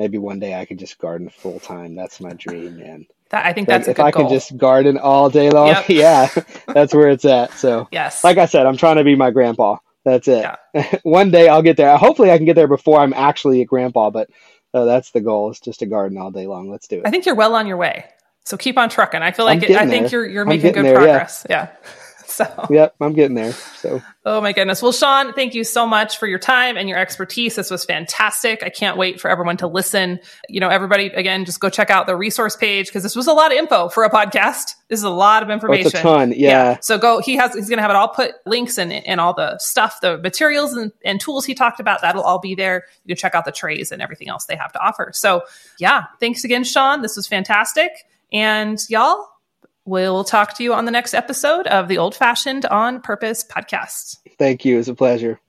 maybe one day I could just garden full time. That's my dream, man. That, I think that's if I can just garden all day long. Yep. yeah, that's where it's at. So yes, like I said, I'm trying to be my grandpa. That's it. Yeah. one day I'll get there. Hopefully, I can get there before I'm actually a grandpa. But uh, that's the goal: is just to garden all day long. Let's do it. I think you're well on your way. So keep on trucking. I feel like it, I think you're you're making good there, progress. yeah. yeah. So, yep, I'm getting there. So, oh my goodness. Well, Shawn, thank you so much for your time and your expertise. This was fantastic. I can't wait for everyone to listen. You know, everybody, again, just go check out the resource page because this was a lot of info for a podcast. This is a lot of information. Oh, it's a ton. Yeah. yeah. So go, he has, he's going to have it all put links and, and all the stuff, the materials and, and tools he talked about. That'll all be there. You can check out the trays and everything else they have to offer. So yeah, thanks again, Shawn. This was fantastic. And y'all, We'll talk to you on the next episode of the Old Fashioned on Purpose podcast. Thank you. It's a pleasure.